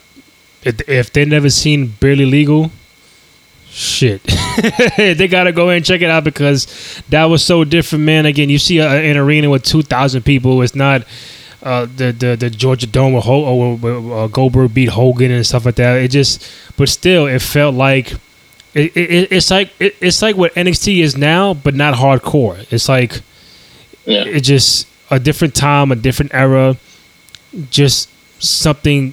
if, if they never seen Barely Legal, shit, they gotta go in and check it out because that was so different, man. Again, you see a, an arena with two thousand people. It's not. Uh, the, the the Georgia Dome with Ho- uh, Goldberg beat Hogan and stuff like that. It just, but still, it felt like it, it, it's like it, it's like what NXT is now, but not hardcore. It's like Yeah. it just a different time, a different era, just something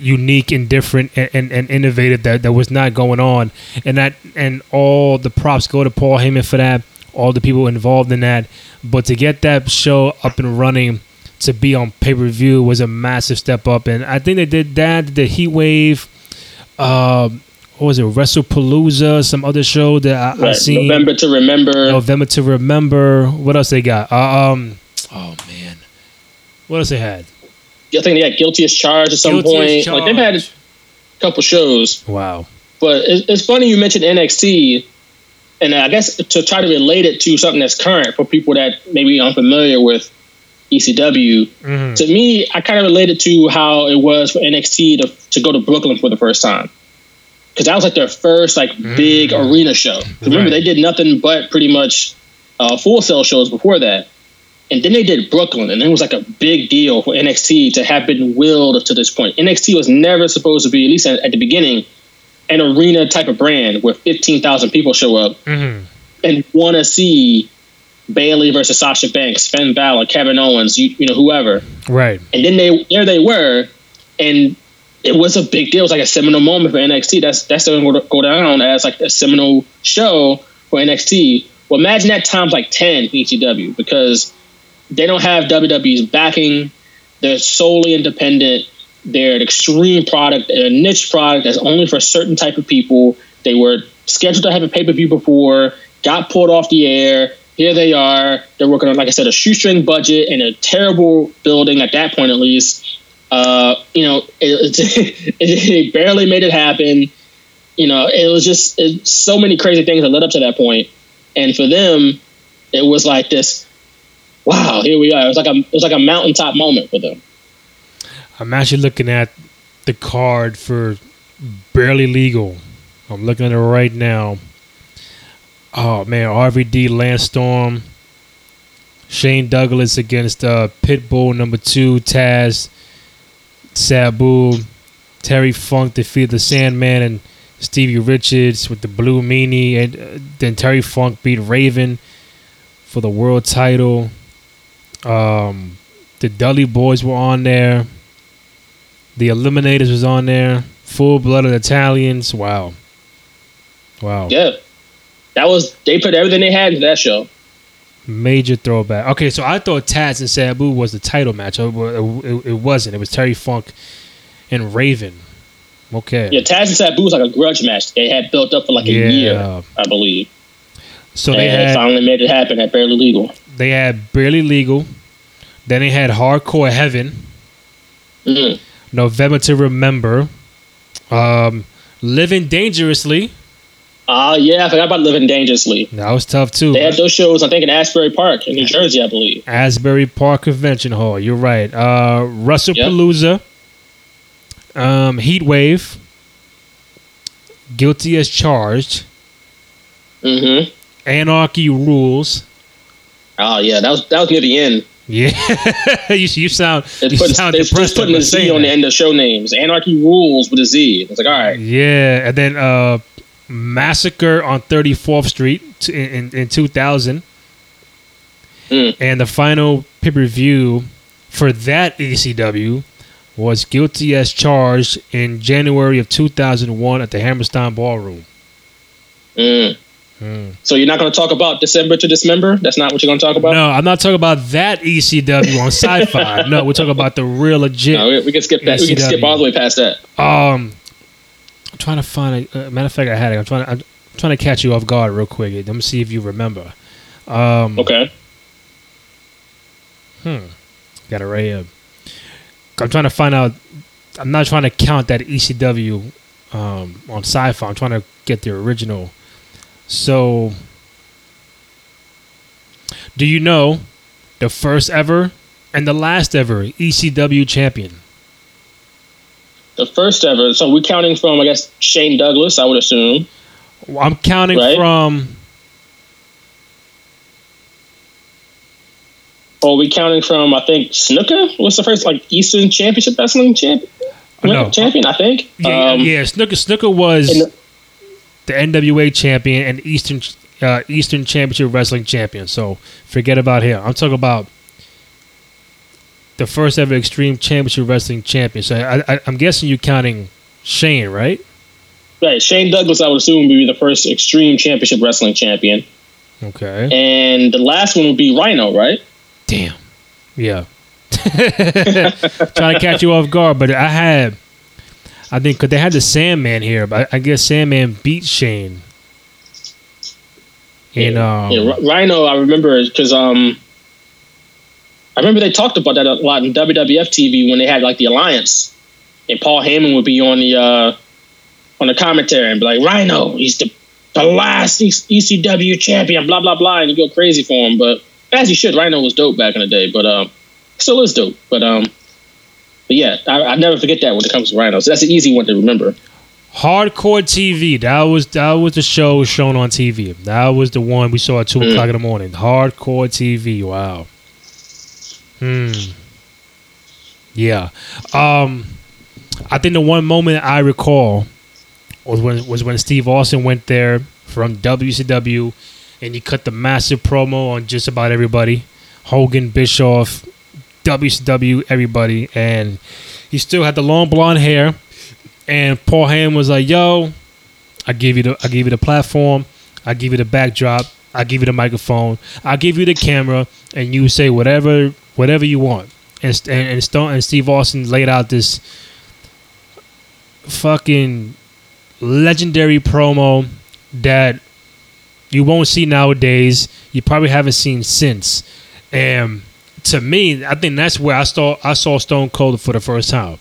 unique and different and, and, and innovative that, that was not going on. And that and all the props go to Paul Heyman for that, all the people involved in that. But to get that show up and running to be on pay per view was a massive step up. And I think they did that, the Heat Wave, um, what was it, WrestlePalooza, some other show that I, I seen. November to remember. November to remember. What else they got? Uh, um, oh man, what else they had? I think they had guilty as charged at some Guilty as point. Like they've had a couple shows. Wow. But it's, it's funny you mentioned NXT, and I guess to try to relate it to something that's current for people that maybe unfamiliar with ECW. Mhm. To me, I kind of related to how it was for NXT to, to go to Brooklyn for the first time. Because that was like their first like big arena show. Remember, Right. they did nothing but pretty much uh, full sale shows before that. And then they did Brooklyn, and it was like a big deal for NXT to have been willed to this point. NXT was never supposed to be, at least at, at the beginning, an arena type of brand where 15,000 people show up Mhm. and want to see Bayley versus Sasha Banks, Finn Balor, Kevin Owens, you, you know, whoever. Right. And then they there they were, and it was a big deal. It was like a seminal moment for NXT. That's that's going to go down as like a seminal show for NXT. Well, imagine that times like ten ECW because they don't have WWE's backing. They're solely independent. They're an extreme product, a niche product that's only for a certain type of people. They were scheduled to have a pay per view before, got pulled off the air. Here they are. They're working on, like I said, a shoestring budget in a terrible building at that point, at least. Uh, you know, it, it, it barely made it happen. You know, it was just it, so many crazy things that led up to that point. And for them, it was like this. Wow, here we are. It was like a it was like a mountaintop moment for them. I'm actually looking at the card for barely legal. I'm looking at it right now. Oh man, RVD Lance Storm, Shane Douglas against uh, Pitbull number two, Taz, Sabu, Terry Funk defeated the Sandman and Stevie Richards with the Blue Meanie, and uh, then Terry Funk beat Raven for the world title. Um, the Dudley Boys were on there. The Eliminators was on there. Full blooded Italians. Wow. Wow. Yeah, that was they put everything they had into that show. Major throwback. Okay, so I thought Taz and Sabu was the title match. It, it, it wasn't. It was Terry Funk and Raven. Okay. Yeah, Taz and Sabu was like a grudge match they had built up for like a Yeah. year, I believe. So they and they had finally made it happen at Barely Legal. They had barely legal. Then they had Hardcore Heaven. Mhm. November to Remember. Um, Living Dangerously. Ah, yeah, I forgot about Living Dangerously. That was tough too. They had those shows, I think, in Asbury Park in New Jersey, I believe. Asbury Park Convention Hall. You're right. Uh, WrestlePalooza, um, Heat Wave, Guilty as Charged, Mm-hmm. Anarchy Rules. Oh yeah, that was that was near the end. Yeah, you, you sound They you put, sound they depressed just putting the Z on the end of show names. Anarchy rules with a Z. It's like, all right, Yeah, and then uh, Massacre on 34th Street t- in, in, in 2000. Mm. And the final pay per view for that ECW was Guilty as Charged in January of 2001 at the Hammerstein Ballroom. Mm. Mm. So you're not going to talk about December to Dismember? That's not what you're going to talk about. No, I'm not talking about that ECW on sci fi. no, we're talking about the real legit. No, we, we can skip that. We can skip all the way past that. Um, I'm trying to find a uh, matter of fact. I had it. I'm trying. I'm trying to catch you off guard real quick. Let me see if you remember. Um, Okay. Hmm. Got it right here. I'm trying to find out. I'm not trying to count that ECW um, on Sci-Fi. I'm trying to get the original. So, do you know the first ever and the last ever ECW champion? The first ever. So we're counting from, I guess, Shane Douglas, I would assume. Well, I'm counting Right. from Or we counting from, I think, Snuka was the first, like, Eastern Championship Wrestling champion? No. Champion, I think. yeah, Um, yeah. Snuka Snuka was the- the NWA champion and Eastern uh, Eastern Championship Wrestling champion. So forget about him. I'm talking about the first ever Extreme Championship Wrestling champion. So I, I, I'm guessing you're counting Shane, right? Right, Shane Douglas, I would assume, would be the first Extreme Championship Wrestling champion. Okay. And the last one would be Rhino, right? Damn. Yeah. Trying to catch you off guard, but I had, I think, because they had the Sandman here, but I guess Sandman beat Shane. And um, yeah, Rhino, I remember because um, I remember they talked about that a lot in WWF TV when they had like the alliance, and Paul Heyman would be on the uh, on the commentary and be like, "Rhino, he's the the last ECW champion," blah blah blah, and you go crazy for him. But as you should, Rhino was dope back in the day, but um, still is dope. But um, but yeah, I, I never forget that when it comes to Rhino. So that's an easy one to remember. Hardcore TV. That was that was the show shown on TV. That was the one we saw at two Mm. o'clock in the morning. Hardcore TV. Wow. Hmm. Yeah. Um. I think the one moment I recall was when was when Steve Austin went there from WCW, and he cut the massive promo on just about everybody, Hogan, Bischoff, WCW, everybody, and he still had the long blonde hair. And Paul Heyman was like, "Yo, I give you the I give you the platform, I give you the backdrop, I give you the microphone, I give you the camera, and you say whatever whatever you want." And and, and Stone and Steve Austin laid out this fucking legendary promo that you won't see nowadays. You probably haven't seen since. And to me, I think that's where I saw I saw Stone Cold for the first time.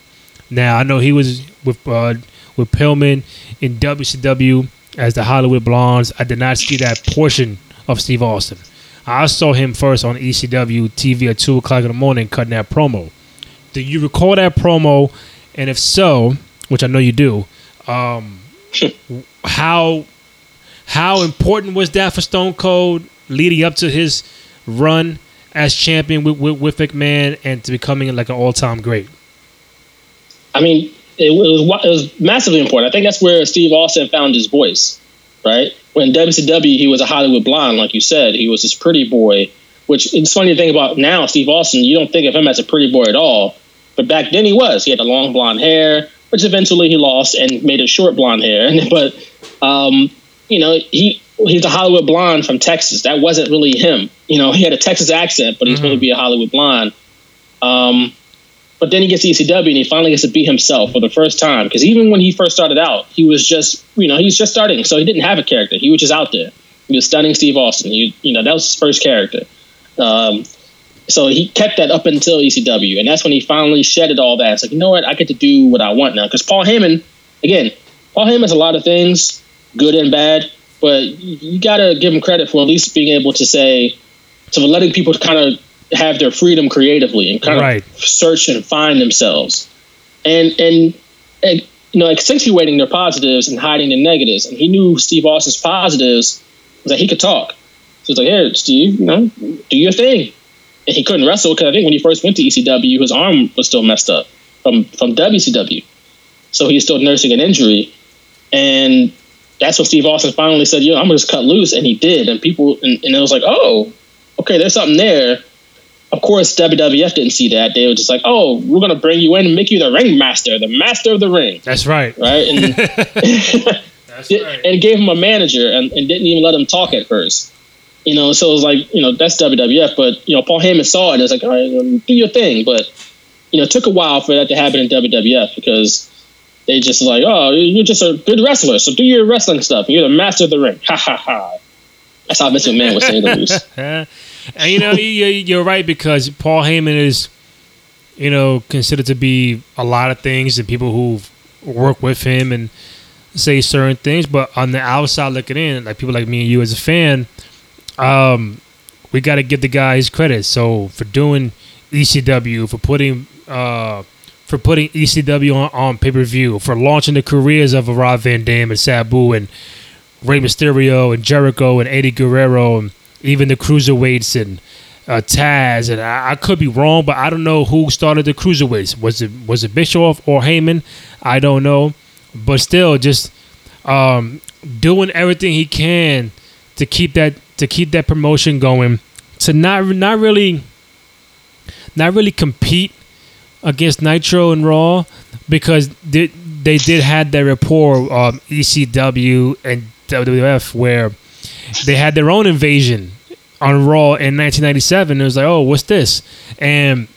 Now I know he was with uh, with Pillman in WCW as the Hollywood Blondes. I did not see that portion of Steve Austin. I saw him first on ECW TV at two o'clock in the morning cutting that promo. Do you recall that promo? And if so, which I know you do, um, how how important was that for Stone Cold leading up to his run as champion with, with, with McMahon and to becoming like an all time great? I mean, it, was it was massively important. I think that's where Steve Austin found his voice, right? When WCW, he was a Hollywood blonde, like you said. He was this pretty boy, which it's funny to think about now. Steve Austin, you don't think of him as a pretty boy at all, but back then he was. He had the long blonde hair, which eventually he lost and made it short blonde hair. but um, you know, he he's a Hollywood blonde from Texas. That wasn't really him. You know, he had a Texas accent, but he's going to be a Hollywood blonde. Um, but then he gets to ECW and he finally gets to be himself for the first time. Because even when he first started out, he was just, you know, he was just starting, so he didn't have a character. He was just out there. He was stunning Steve Austin. He, you know, that was his first character. Um, so he kept that up until ECW, and that's when he finally shedded all that. It's like, you know what, I get to do what I want now. Because Paul Heyman, again, Paul Heyman has a lot of things, good and bad, but you, got to give him credit for at least being able to say, to letting people kind of have their freedom creatively and kind Right. of search and find themselves, and and and you know accentuating their positives and hiding the negatives. And he knew Steve Austin's positives was that he could talk. So he's like, "Here, Steve, you know, do your thing." And he couldn't wrestle because I think when he first went to ECW, his arm was still messed up from from WCW, so he's still nursing an injury. And that's when Steve Austin finally said, "Yo, I'm gonna just cut loose," and he did. And people, and, and it was like, "Oh, okay, there's something there." Of course, WWF didn't see that. They were just like, "Oh, we're gonna bring you in and make you the ring master, the master of the ring." That's right. right? And, That's and gave him a manager and, and didn't even let him talk at first. You know, so it was like, you know, that's WWF, but you know, Paul Heyman saw it and was like, all right, do your thing. But you know, it took a while for that to happen in WWF because they just like, oh, you're just a good wrestler, so do your wrestling stuff. You're the master of the ring. Ha ha ha. That's how Vince McMahon would say the loose. and you know, you're right because Paul Heyman is, you know, considered to be a lot of things, and people who work with him and say certain things. But on the outside looking in, like people like me and you as a fan, um, we got to give the guy his credit. So for doing ECW, for putting uh, for putting ECW on, on pay per view, for launching the careers of Rob Van Dam and Sabu and Rey Mysterio and Jericho and Eddie Guerrero and even the cruiserweights and uh, Taz. And I, I could be wrong, but I don't know who started the cruiserweights. Was it was it Bischoff or Heyman? I don't know, but still, just um, doing everything he can to keep that to keep that promotion going. To not not really not really compete against Nitro and Raw because they, they did have that rapport um, ECW and WWF where they had their own invasion on Raw in 1997. It was like, oh, what's this? And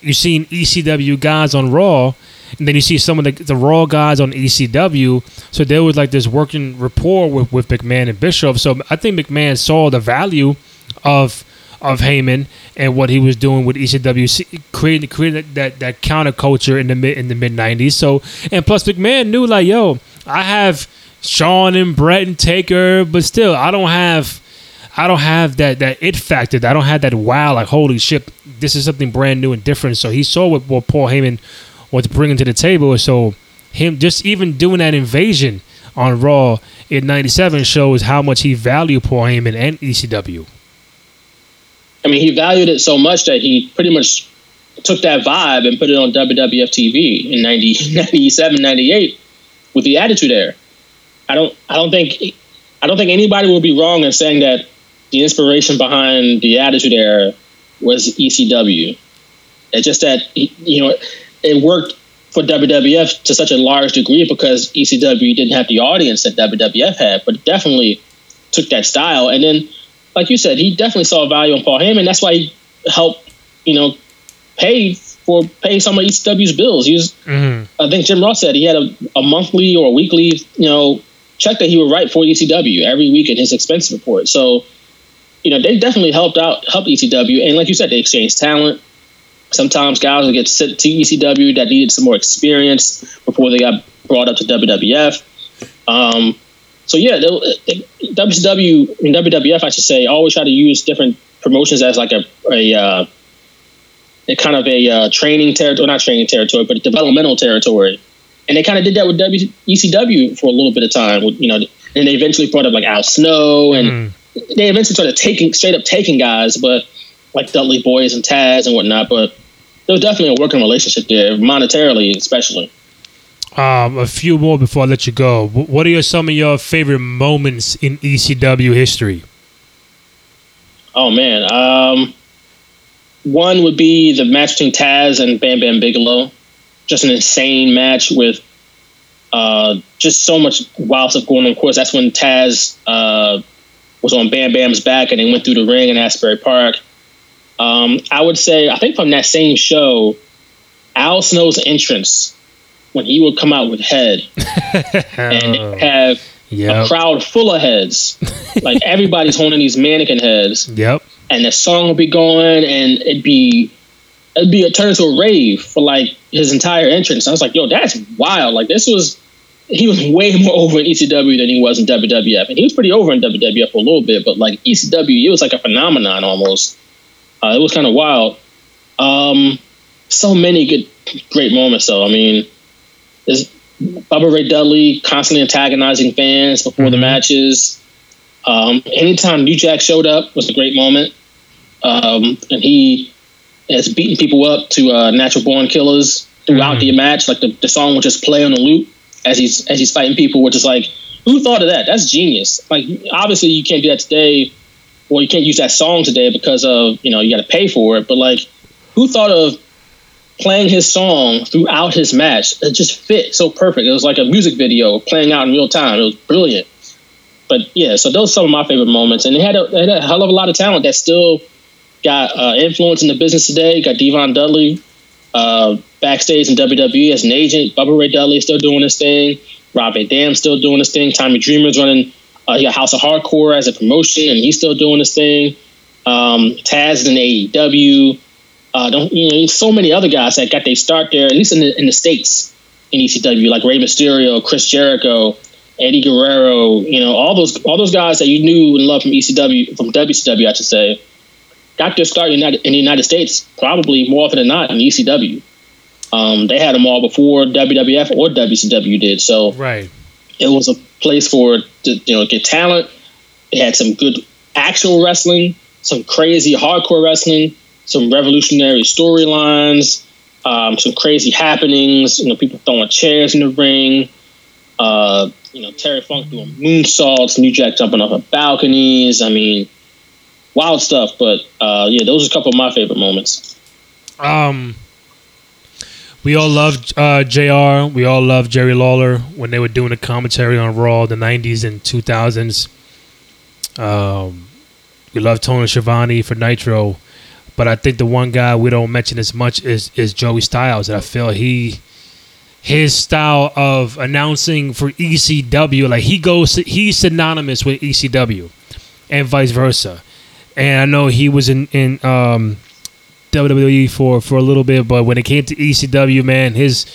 you seen ECW guys on Raw, and then you see some of the, the Raw guys on ECW. So there was like this working rapport with, with McMahon and Bischoff. So I think McMahon saw the value of of Heyman and what he was doing with ECW, creating creating that, that counterculture in the mid in the mid '90s. So and plus McMahon knew like, yo, I have Shawn and Bret and Taker, but still I don't have I don't have that that it factor. I don't have that wow, like holy shit, this is something brand new and different. So he saw what, what Paul Heyman was bringing to the table. So him just even doing that invasion on Raw in '97 shows how much he valued Paul Heyman and ECW. I mean, he valued it so much that he pretty much took that vibe and put it on WWF TV in 90, mm-hmm. 97, 98 with the Attitude Era. I don't, I don't think, I don't think anybody will be wrong in saying that the inspiration behind the Attitude Era was ECW. It's just that you know it worked for WWF to such a large degree because ECW didn't have the audience that WWF had, but definitely took that style. And then, like you said, he definitely saw value in Paul Heyman. That's why he helped, you know, pay for paying some of ECW's bills. He was, mm-hmm. I think Jim Ross said he had a, a monthly or a weekly, you know, check that he would write for ECW every week in his expense report. So you know, they definitely helped out, helped ECW. And like you said, they exchanged talent. Sometimes guys would get sent to ECW that needed some more experience before they got brought up to WWF. Um, so yeah, WCW and WWF, I should say, always try to use different promotions as like a a, uh, a kind of a uh, training territory, not training territory, but a developmental territory. And they kind of did that with WCW for a little bit of time. You know, and they eventually brought up like Al Snow and. Mm they eventually started taking straight up taking guys, but like Dudley Boyz and Taz and whatnot. But there was definitely a working relationship there, monetarily especially. Um, a few more before I let you go. What are some of your favorite moments in ECW history? Oh man, um, one would be the match between Taz and Bam Bam Bigelow. Just an insane match with uh, just so much wild stuff going on. Of course, that's when Taz uh, was on Bam Bam's back and they went through the ring in Asbury Park. Um, I would say, I think from that same show, Al Snow's entrance when he would come out with head and have yep. a crowd full of heads, like everybody's holding these mannequin heads. Yep. And the song would be going, and it'd be it'd be a turn into a rave for like his entire entrance. I was like, yo, that's wild. Like this was he was way more over in ECW than he was in WWF, and he was pretty over in WWF for a little bit. But like ECW, it was like a phenomenon almost. Uh, it was kind of wild. Um, so many good, great moments though. I mean, there's Bubba Ray Dudley constantly antagonizing fans before mm-hmm. the matches. Um, anytime New Jack showed up was a great moment, um, and he has beaten people up to uh, Natural Born Killers throughout mm-hmm. the match. Like the, the song would just play on the loop as he's as he's fighting people, which is like, who thought of that? That's genius. Like obviously you can't do that today, or you can't use that song today because of you know you got to pay for it. But like, who thought of playing his song throughout his match? It just fit so perfect. It was like a music video playing out in real time. It was brilliant. But yeah, so those are some of my favorite moments, and they had a, they had a hell of a lot of talent that still got uh, influence in the business today. Got D-Von Dudley, uh, backstage in WWE as an agent. Bubba Ray Dudley still doing his thing. Rob Van Dam still doing his thing. Tommy Dreamer's running uh, he got House of Hardcore as a promotion, and he's still doing his thing. Um, Taz in AEW. Uh, don't you know? So many other guys that got their start there, at least in the in the states in ECW, like Rey Mysterio, Chris Jericho, Eddie Guerrero. You know, all those all those guys that you knew and loved from ECW, from WCW, I should say. got their start in, in the United States probably more often than not in ECW. Um, they had them all before WWF or WCW did. So right, it was a place for to you know get talent. It had some good actual wrestling, some crazy hardcore wrestling, some revolutionary storylines, um, some crazy happenings. You know, people throwing chairs in the ring. Uh, you know, Terry Funk doing moonsaults, New Jack jumping off of balconies. I mean, wild stuff. But uh, yeah, those are a couple of my favorite moments. Um, we all love uh, Jr. We all loved Jerry Lawler when they were doing the commentary on Raw the '90s and 2000s. Um, we love Tony Schiavone for Nitro, but I think the one guy we don't mention as much is is Joey Styles. And I feel he his style of announcing for ECW, like he goes, he's synonymous with ECW, and vice versa. And I know he was in in um, WWE for for a little bit, but when it came to ECW, man, his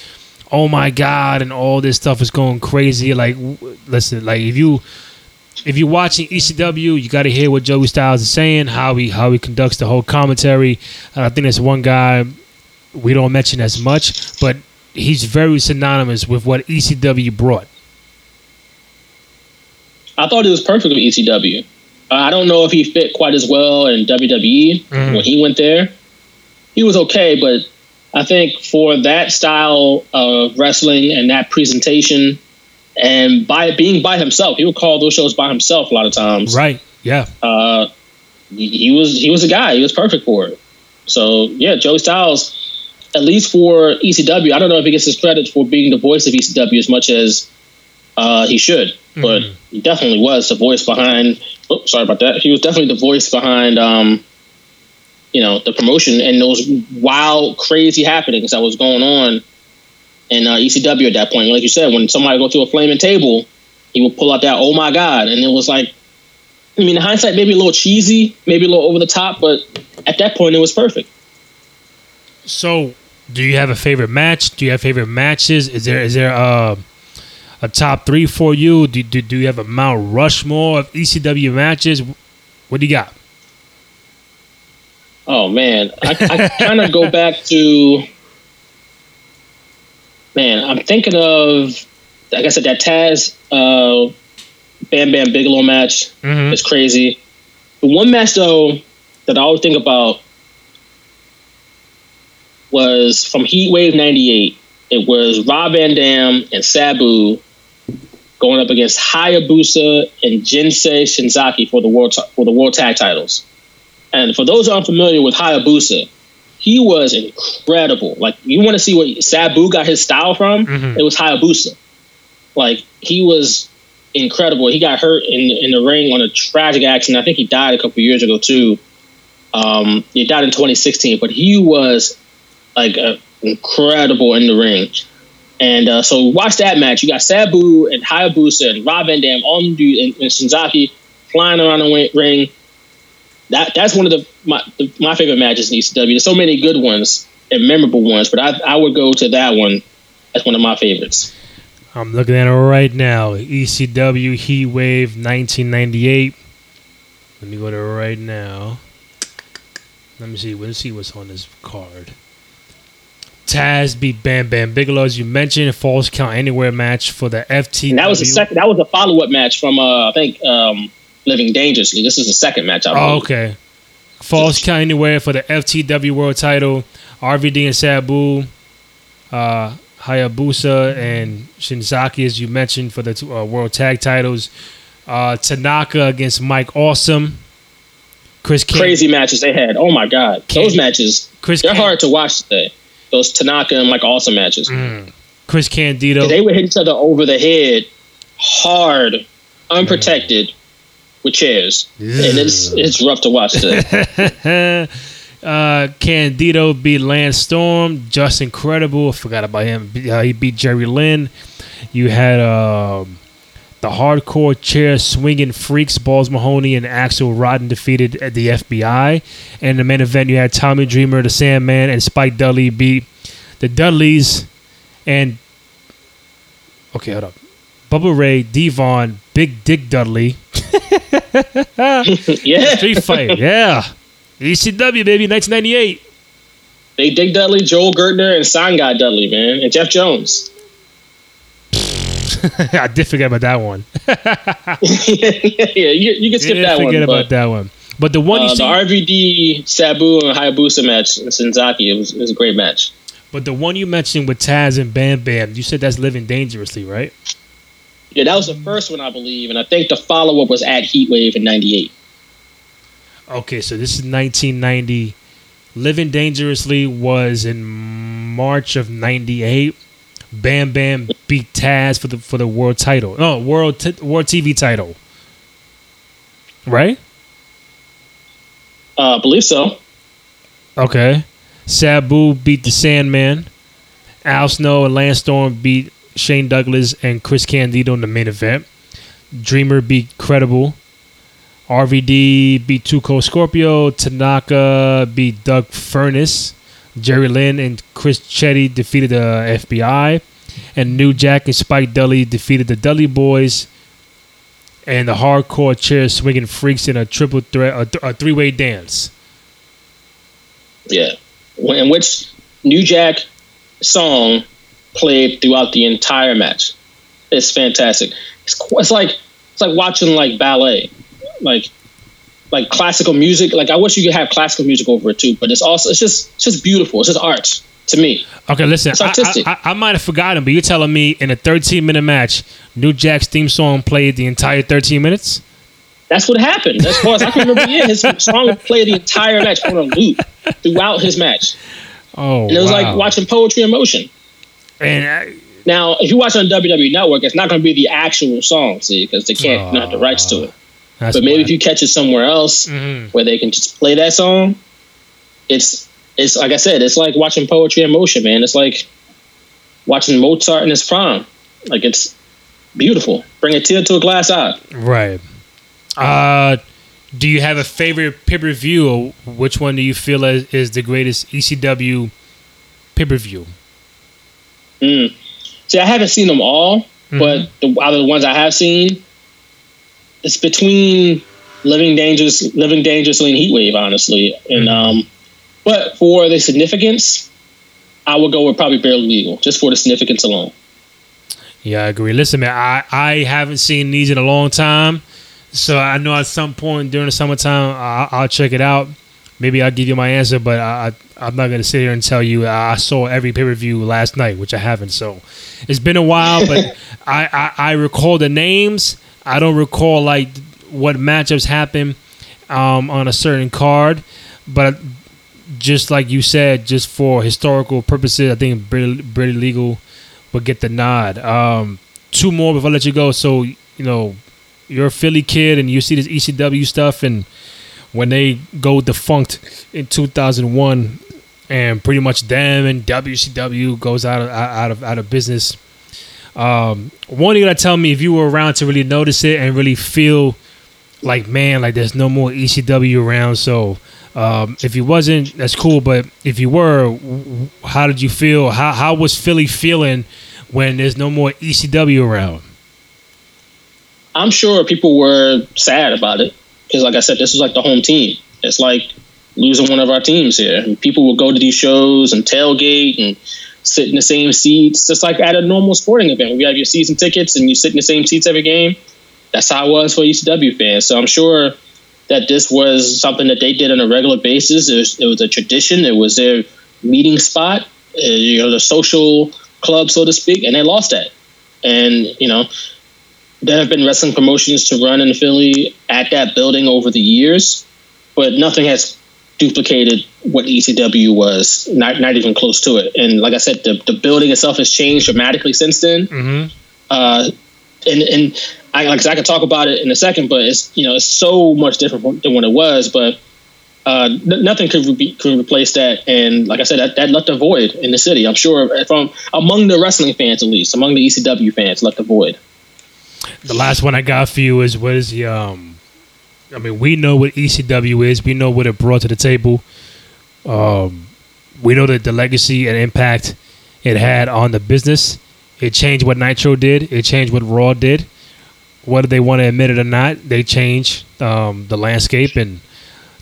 oh my god, and all this stuff is going crazy. Like, listen, like if you if you're watching ECW, you got to hear what Joey Styles is saying, how he how he conducts the whole commentary. And I think there's one guy we don't mention as much, but he's very synonymous with what ECW brought. I thought it was perfect with ECW. Uh, I don't know if he fit quite as well in WWE mm-hmm. when he went there. He was okay, but I think for that style of wrestling and that presentation, and by being by himself, he would call those shows by himself a lot of times. Right. Yeah. Uh, he was he was a guy. He was perfect for it. So yeah, Joey Styles, at least for ECW, I don't know if he gets his credit for being the voice of ECW as much as uh, he should, mm-hmm. but he definitely was the voice behind. Oh, sorry about that. He was definitely the voice behind, um, you know, the promotion and those wild, crazy happenings that was going on in uh, ECW at that point. Like you said, when somebody go through a flaming table, he would pull out that "Oh my God," and it was like, I mean, in hindsight, maybe a little cheesy, maybe a little over the top, but at that point, it was perfect. So, do you have a favorite match? Do you have favorite matches? Is there is there uh, a top three for you? Do, do, do you have a Mount Rushmore of ECW matches? What do you got? Oh man, I, I kind of go back to man, I'm thinking of, like I said, that Taz uh, Bam Bam Bigelow match mm-hmm. is crazy. The one match though that I always think about was from Heat Wave '98. It was Rob Van Dam and Sabu going up against Hayabusa and Jinsei Shinzaki for the world for the world tag titles. And for those unfamiliar with Hayabusa, he was incredible. Like you want to see what Sabu got his style from? Mm-hmm. It was Hayabusa. Like he was incredible. He got hurt in in the ring on a tragic accident. I think he died a couple years ago too. Um, he died in 2016, but he was like uh, incredible in the ring. And uh, so watch that match. You got Sabu and Hayabusa and Rob Van Dam on dude and, and Shinzaki flying around the ring that that's one of the my the, my favorite matches in ECW. There's so many good ones and memorable ones, but I I would go to that one as one of my favorites. I'm looking at it right now. ECW Heat Wave 1998. Let me go to it right now. Let me see. Let's see what's on this card. Taz beat Bam Bam Bigelow, as you mentioned, Falls Count Anywhere match for the FT. That was a second. That was a follow up match from uh, I think um, living dangerously. This is the second match. I oh, okay. Falls count anywhere for the FTW World Title. RVD and Sabu, uh, Hayabusa and Shinzaki, as you mentioned, for the two, uh, World Tag Titles. Uh, Tanaka against Mike Awesome. Chris King. Crazy matches they had. Oh my god, King. those matches. Chris they're King. hard to watch today. Those Tanaka and Mike Awesome matches. Mm. Chris Candido. They would hit each other over the head, hard, unprotected. Mm with chairs, and it's it's rough to watch today. uh, Candido beat Lance Storm, just incredible. I forgot about him. Uh, he beat Jerry Lynn. You had um, the hardcore chair swinging freaks, Balls Mahoney and Axel Rotten defeated at the FBI. And the main event, you had Tommy Dreamer, the Sandman, and Spike Dudley beat the Dudleys. And okay, hold up. Bubba Ray, D-Von, Big Dick Dudley. yeah. Street fight, yeah. ECW baby, 1998. They Dick Dudley, Joel Gertner, and Sign Guy Dudley, man, and Jeff Jones. I did forget about that one. yeah, you, you can skip Did that one. forget but, about that one. But the one you uh, the see, RVD, Sabu, and Hayabusa match in Senzaki, it was, it was a great match. but the one you mentioned with Taz and Bam Bam, you said that's living dangerously, right? Yeah, that was the first one, I believe, and I think the follow up was at Heatwave in '98. Okay, so this is 1990. Living Dangerously was in March of '98. Bam Bam beat Taz for the for the world title. No, world t- world TV title. Right? Uh, I believe so. Okay. Sabu beat the Sandman. Al Snow and Lance Storm beat Shane Douglas and Chris Candido in the main event. Dreamer beat Credible. RVD beat 2 Cold Scorpio. Tanaka beat Doug Furnace. Jerry Lynn and Chris Chetti defeated the FBI. And New Jack and Spike Dudley defeated the Dudley Boyz. And the hardcore chair swinging freaks in a triple threat, a, a three way dance. Yeah, in which New Jack song played throughout the entire match. It's fantastic. It's, it's like it's like watching like ballet, like like classical music. Like I wish you could have classical music over it too, but it's also it's just it's just beautiful. It's just art to me. Okay, listen, I, artistic. I, I, I might have forgotten, but you're telling me in a 13 minute match, New Jack's theme song played the entire 13 minutes? That's what happened. As far as I can remember, yeah, his song played the entire match on a loop throughout his match, Oh, and it was wow. like watching poetry in motion. And uh, Now, if you watch on WWE Network, it's not going to be the actual song, see, because they can't not have the rights to it. But maybe if you catch it somewhere else Mhm. where they can just play that song, it's it's like I said, it's like watching poetry in motion, man. It's like watching Mozart in his prime. Like it's beautiful. Bring a tear to a glass eye. Right. Uh, do you have a favorite pay per view, or which one do you feel is, is the greatest ECW pay per view? Mm. See, I haven't seen them all, but the, out of the ones I have seen, it's between Living Dangerous, Living Dangerously, and Heatwave, honestly. And um, but for the significance, I would go with probably Barely Legal, just for the significance alone. Yeah, I agree. Listen, man, I, I haven't seen these in a long time. So I know at some point during the summertime, I, I'll check it out. Maybe I'll give you my answer, but I, I, I'm not going to sit here and tell you I saw every pay per view last night, which I haven't. So it's been a while, but I, I, I recall the names. I don't recall like what matchups happened um, on a certain card. But just like you said, just for historical purposes, I think Brady, Brady Legal would get the nod. Um, two more before I let you go. So, you know, you're a Philly kid and you see this ECW stuff, and when they go defunct in 2001, and pretty much them and WCW goes out of out of out of business. Um, one, you gotta tell me if you were around to really notice it and really feel like, man, like there's no more ECW around. So, um, if you wasn't, that's cool. But if you were, how did you feel? How how was Philly feeling when there's no more ECW around? I'm sure people were sad about it because, like I said, this was like the home team. It's like losing one of our teams here. And people will go to these shows and tailgate and sit in the same seats, just like at a normal sporting event. When you have your season tickets and you sit in the same seats every game. That's how it was for ECW fans. So I'm sure that this was something that they did on a regular basis. It was, it was a tradition. It was their meeting spot, uh, you know, the social club, so to speak, and they lost that. And you know, there have been wrestling promotions to run in Philly at that building over the years, but nothing has duplicated what ECW was. Not not even close to it. And like I said, the, the building itself has changed dramatically since then. Mm-hmm. Uh, and and I like I can talk about it in a second, but it's you know it's so much different than what it was. But uh, n- nothing could re- could replace that. And like I said, that, that left a void in the city. I'm sure from among the wrestling fans, at least among the ECW fans, left a void. The last one I got for you is what is the um I mean, we know what ECW is. We know what it brought to the table. Um, we know that the legacy and impact it had on the business. It changed what Nitro did. It changed what Raw did. Whether they want to admit it or not, they changed um, the landscape and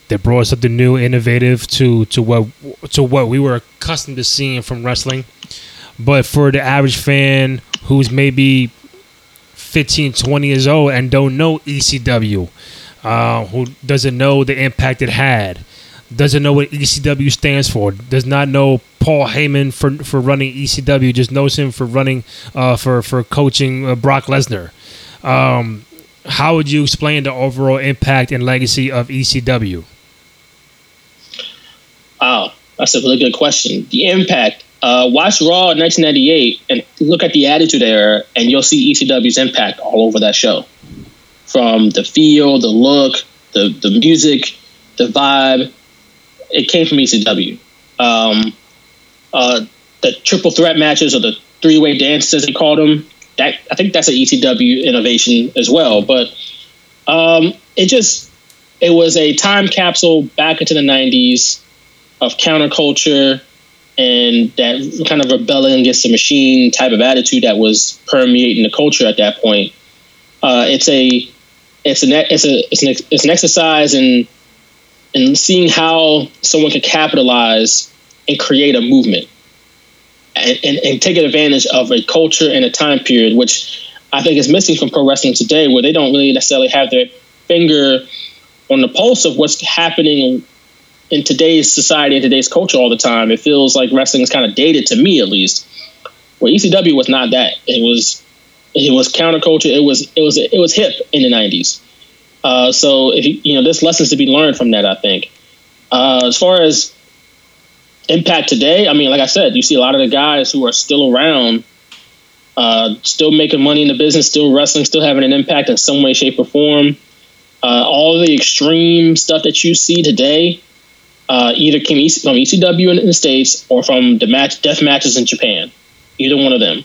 They brought something new, innovative to to what to what we were accustomed to seeing from wrestling. But for the average fan who's maybe 15, 20 years old and don't know ECW, uh, who doesn't know the impact it had, doesn't know what ECW stands for, does not know Paul Heyman for for running ECW, just knows him for running uh, for for coaching uh, Brock Lesnar. Um, how would you explain the overall impact and legacy of ECW? Oh, that's a really good question. The impact. Uh, watch Raw 1998 and look at the Attitude Era, and you'll see ECW's impact all over that show. From the feel, the look, the the music, the vibe, it came from ECW. Um, uh, the triple threat matches or the three way dances, as they called them, that I think that's an ECW innovation as well. But um, it just it was a time capsule back into the '90s of counterculture and that kind of rebelling against the machine type of attitude that was permeating the culture at that point. Uh, it's a it's an it's a it's an it's an exercise in in seeing how someone can capitalize and create a movement and, and, and take advantage of a culture and a time period which I think is missing from pro wrestling today, where they don't really necessarily have their finger on the pulse of what's happening in today's society and today's culture all the time. It feels like wrestling is kind of dated to me, at least. Well, ECW was not that. It was it was counterculture. It was it was it was hip in the '90s. Uh, so if you, you know, there's lessons to be learned from that. I think. Uh, as far as impact today, I mean, like I said, you see a lot of the guys who are still around, uh, still making money in the business, still wrestling, still having an impact in some way, shape, or form. Uh, all the extreme stuff that you see today uh, either came from ECW in the states or from the match death matches in Japan. Either one of them.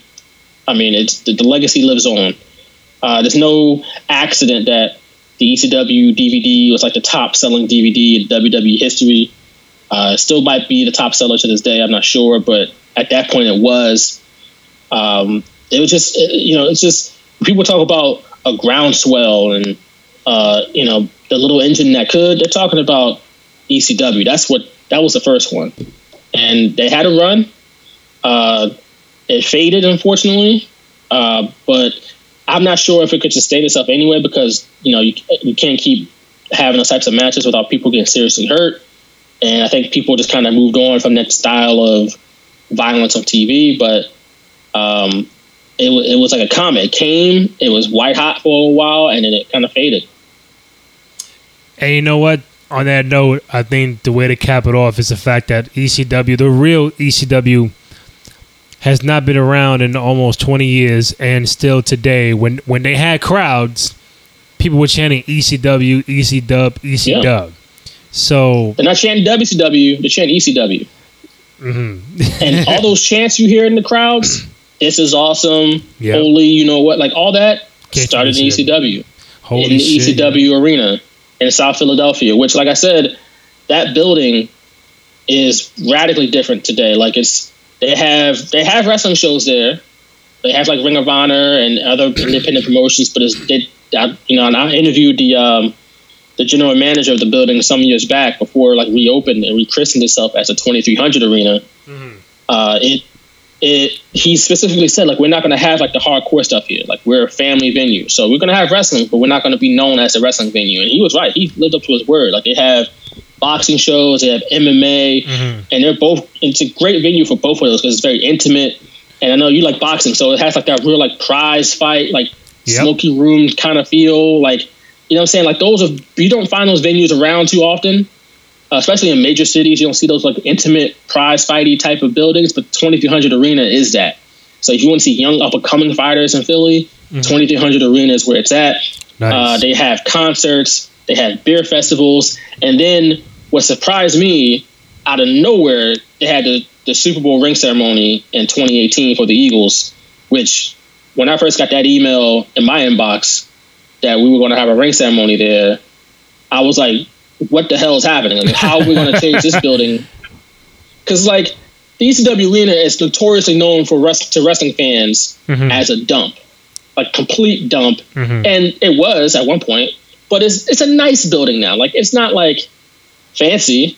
I mean, it's the, the legacy lives on. Uh, there's no accident that the ECW DVD was like the top selling DVD in WWE history. Uh, still might be the top seller to this day. I'm not sure, but at that point it was. Um, it was just, you know, it's just people talk about a groundswell and uh, you know the little engine that could. They're talking about ECW. That's what that was the first one, and they had a run. Uh, it faded, unfortunately, uh, but I'm not sure if it could sustain itself anyway because you know you, you can't keep having those types of matches without people getting seriously hurt. And I think people just kind of moved on from that style of violence on TV. But um, it, it was like a comet. It came, it was white hot for a while, and then it kind of faded. And you know what? On that note, I think the way to cap it off is the fact that ECW, the real ECW, has not been around in almost 20 years, and still today, when when they had crowds, people were chanting ECW, ECW, ECW. Yeah. So they're not chanting WCW, they're chanting ECW. Mm-hmm. and all those chants you hear in the crowds, this is awesome, yep. holy, you know what, like all that Can't started in ECW, Holy in the shit, ECW yeah. arena in South Philadelphia, which, like I said, that building is radically different today. Like it's they have they have wrestling shows there. They have like Ring of Honor and other independent promotions, but it's they, I, you know, and I interviewed the um, the general manager of the building some years back before like reopened and rechristened itself as a 2300 arena. Mm-hmm. Uh, it it he specifically said like we're not going to have like the hardcore stuff here. Like we're a family venue. So we're going to have wrestling but we're not going to be known as a wrestling venue. And he was right. He lived up to his word. Like they have boxing shows they have mma mm-hmm. and they're both it's a great venue for both of those because it's very intimate. And i know you like boxing so it has like that real like prize fight like yep. smoky room kind of feel like you know what i'm saying? Like those are you don't find those venues around too often uh, especially in major cities. You don't see those like intimate prize fighty type of buildings, but 2300 Arena is that. So if you want to see young up and coming fighters in Philly, mm-hmm. 2300 Arena is where it's at. Nice. Uh, they have concerts, they have beer festivals, and then what surprised me out of nowhere, they had the, the Super Bowl ring ceremony in 2018 for the Eagles, which when I first got that email in my inbox that we were going to have a ring ceremony there, I was like, what the hell is happening? Like, how are we going to change this building? Because like the ECW Arena is notoriously known for rest- to wrestling fans mm-hmm. as a dump, a complete dump, mm-hmm. and it was at one point. But it's it's a nice building now. Like it's not like fancy,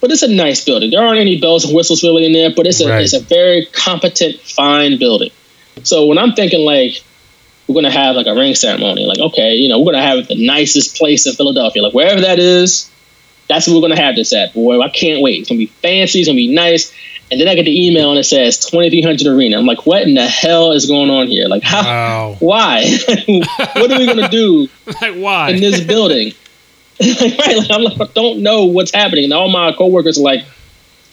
but it's a nice building. There aren't any bells and whistles really in there, but it's a Right. it's a very competent, fine building. So when I'm thinking like we're gonna have like a ring ceremony, like okay, you know, we're gonna have the nicest place in Philadelphia, like wherever that is, that's where we're gonna have this at. Boy, I can't wait. It's gonna be fancy. It's gonna be nice. And then I get the email and it says 2300 Arena. I'm like, what in the hell is going on here? Like, how? Wow. Why? what are we gonna do like why? in this building? right? Like, I'm like, I don't know what's happening. And all my coworkers are like,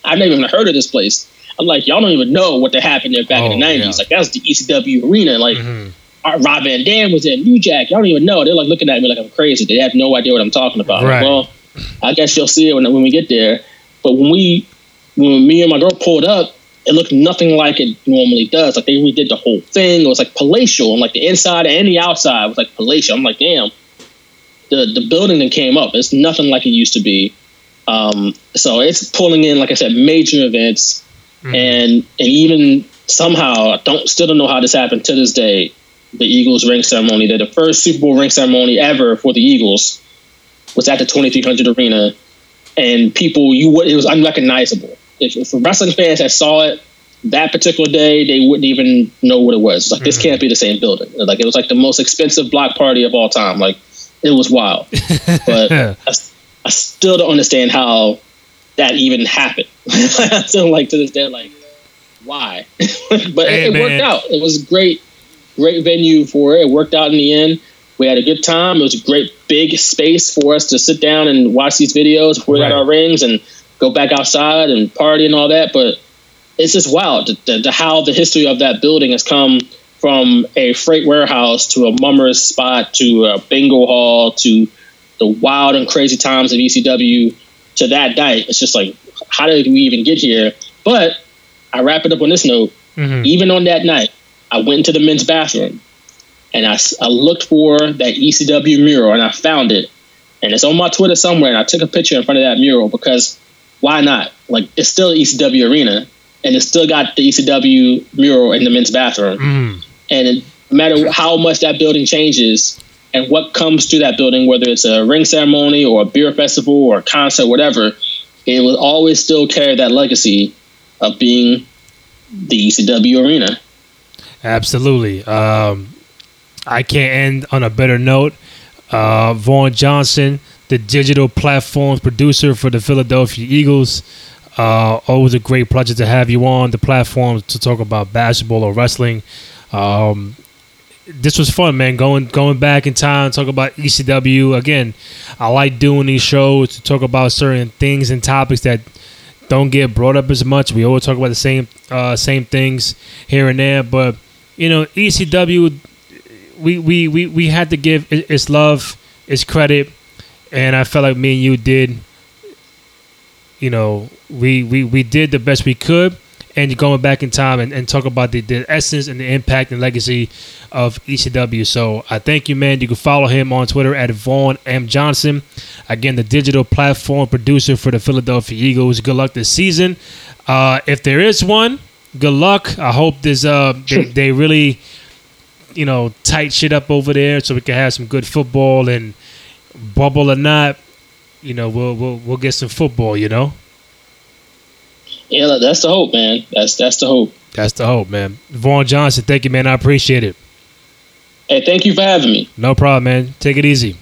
I've never even heard of this place. I'm like, y'all don't even know what happened there back in the Oh, 90s. yeah. Like, that's the ECW arena. Like, Mhm. Rob Van Dam was in New Jack. Y'all don't even know. They're like looking at me like I'm crazy. They have no idea what I'm talking about. Like, Right. well, I guess you'll see it when, when we get there. But when we, when me and my girl pulled up, it looked nothing like it normally does. Like they redid the whole thing. It was like palatial, and like the inside and the outside was like palatial. I'm like, damn, the the building that came up, it's nothing like it used to be. Um, so it's pulling in, like I said, major events, Mhm. and and even somehow, I don't still don't know how this happened to this day. The Eagles ring ceremony, they're the first Super Bowl ring ceremony ever for the Eagles, was at the 2300 Arena, and people you would it was unrecognizable. If, if wrestling fans that saw it that particular day, they wouldn't even know what it was. It's like this hmm. can't be the same building. Like it was like the most expensive block party of all time. Like it was wild, but I, I still don't understand how that even happened. I still like to this day like why, but Hey, it, it worked out. It was great, great venue for it. It worked out in the end. We had a good time. It was a great big space for us to sit down and watch these videos before we Right. got our rings and go back outside and party and all that. But it's just wild to, the, the, how the history of that building has come from a freight warehouse to a mummer's spot to a bingo hall to the wild and crazy times of ECW to that night. It's just like, how did we even get here? But I wrap it up on this note. Mhm. Even on that night, I went into the men's bathroom and I, I looked for that ECW mural and I found it. And it's on my Twitter somewhere. And I took a picture in front of that mural because why not? Like, it's still ECW Arena and it's still got the ECW mural in the men's bathroom. Mhm. And it, no matter how much that building changes and what comes through that building, whether it's a ring ceremony or a beer festival or a concert, whatever, it will always still carry that legacy of being the ECW arena. Absolutely. Um, I can't end on a better note. Uh, Vaughn Johnson, the digital platforms producer for the Philadelphia Eagles. Uh, always a great pleasure to have you on the platform to talk about basketball or wrestling. Um, this was fun, man. Going going back in time, talk about ECW again. I like doing these shows to talk about certain things and topics that don't get brought up as much. We always talk about the same uh, same things here and there, but you know, ECW, we we we, we had to give its love, its credit, and I felt like me and you did. You know, we we we did the best we could, and going back in time and, and talk about the, the essence and the impact and legacy of ECW. So I thank you, man. You can follow him on Twitter at Vaughn M Johnson. Again, the digital platform producer for the Philadelphia Eagles. Good luck this season. Uh, if there is one, good luck. I hope there's uh they, they really you know tight shit up over there so we can have some good football and bubble or not. You know, we'll we'll we'll get some football. You know. Yeah, that's the hope, man. That's that's the hope. That's the hope, man. Vaughn Johnson, thank you, man. I appreciate it. Hey, thank you for having me. No problem, man. Take it easy.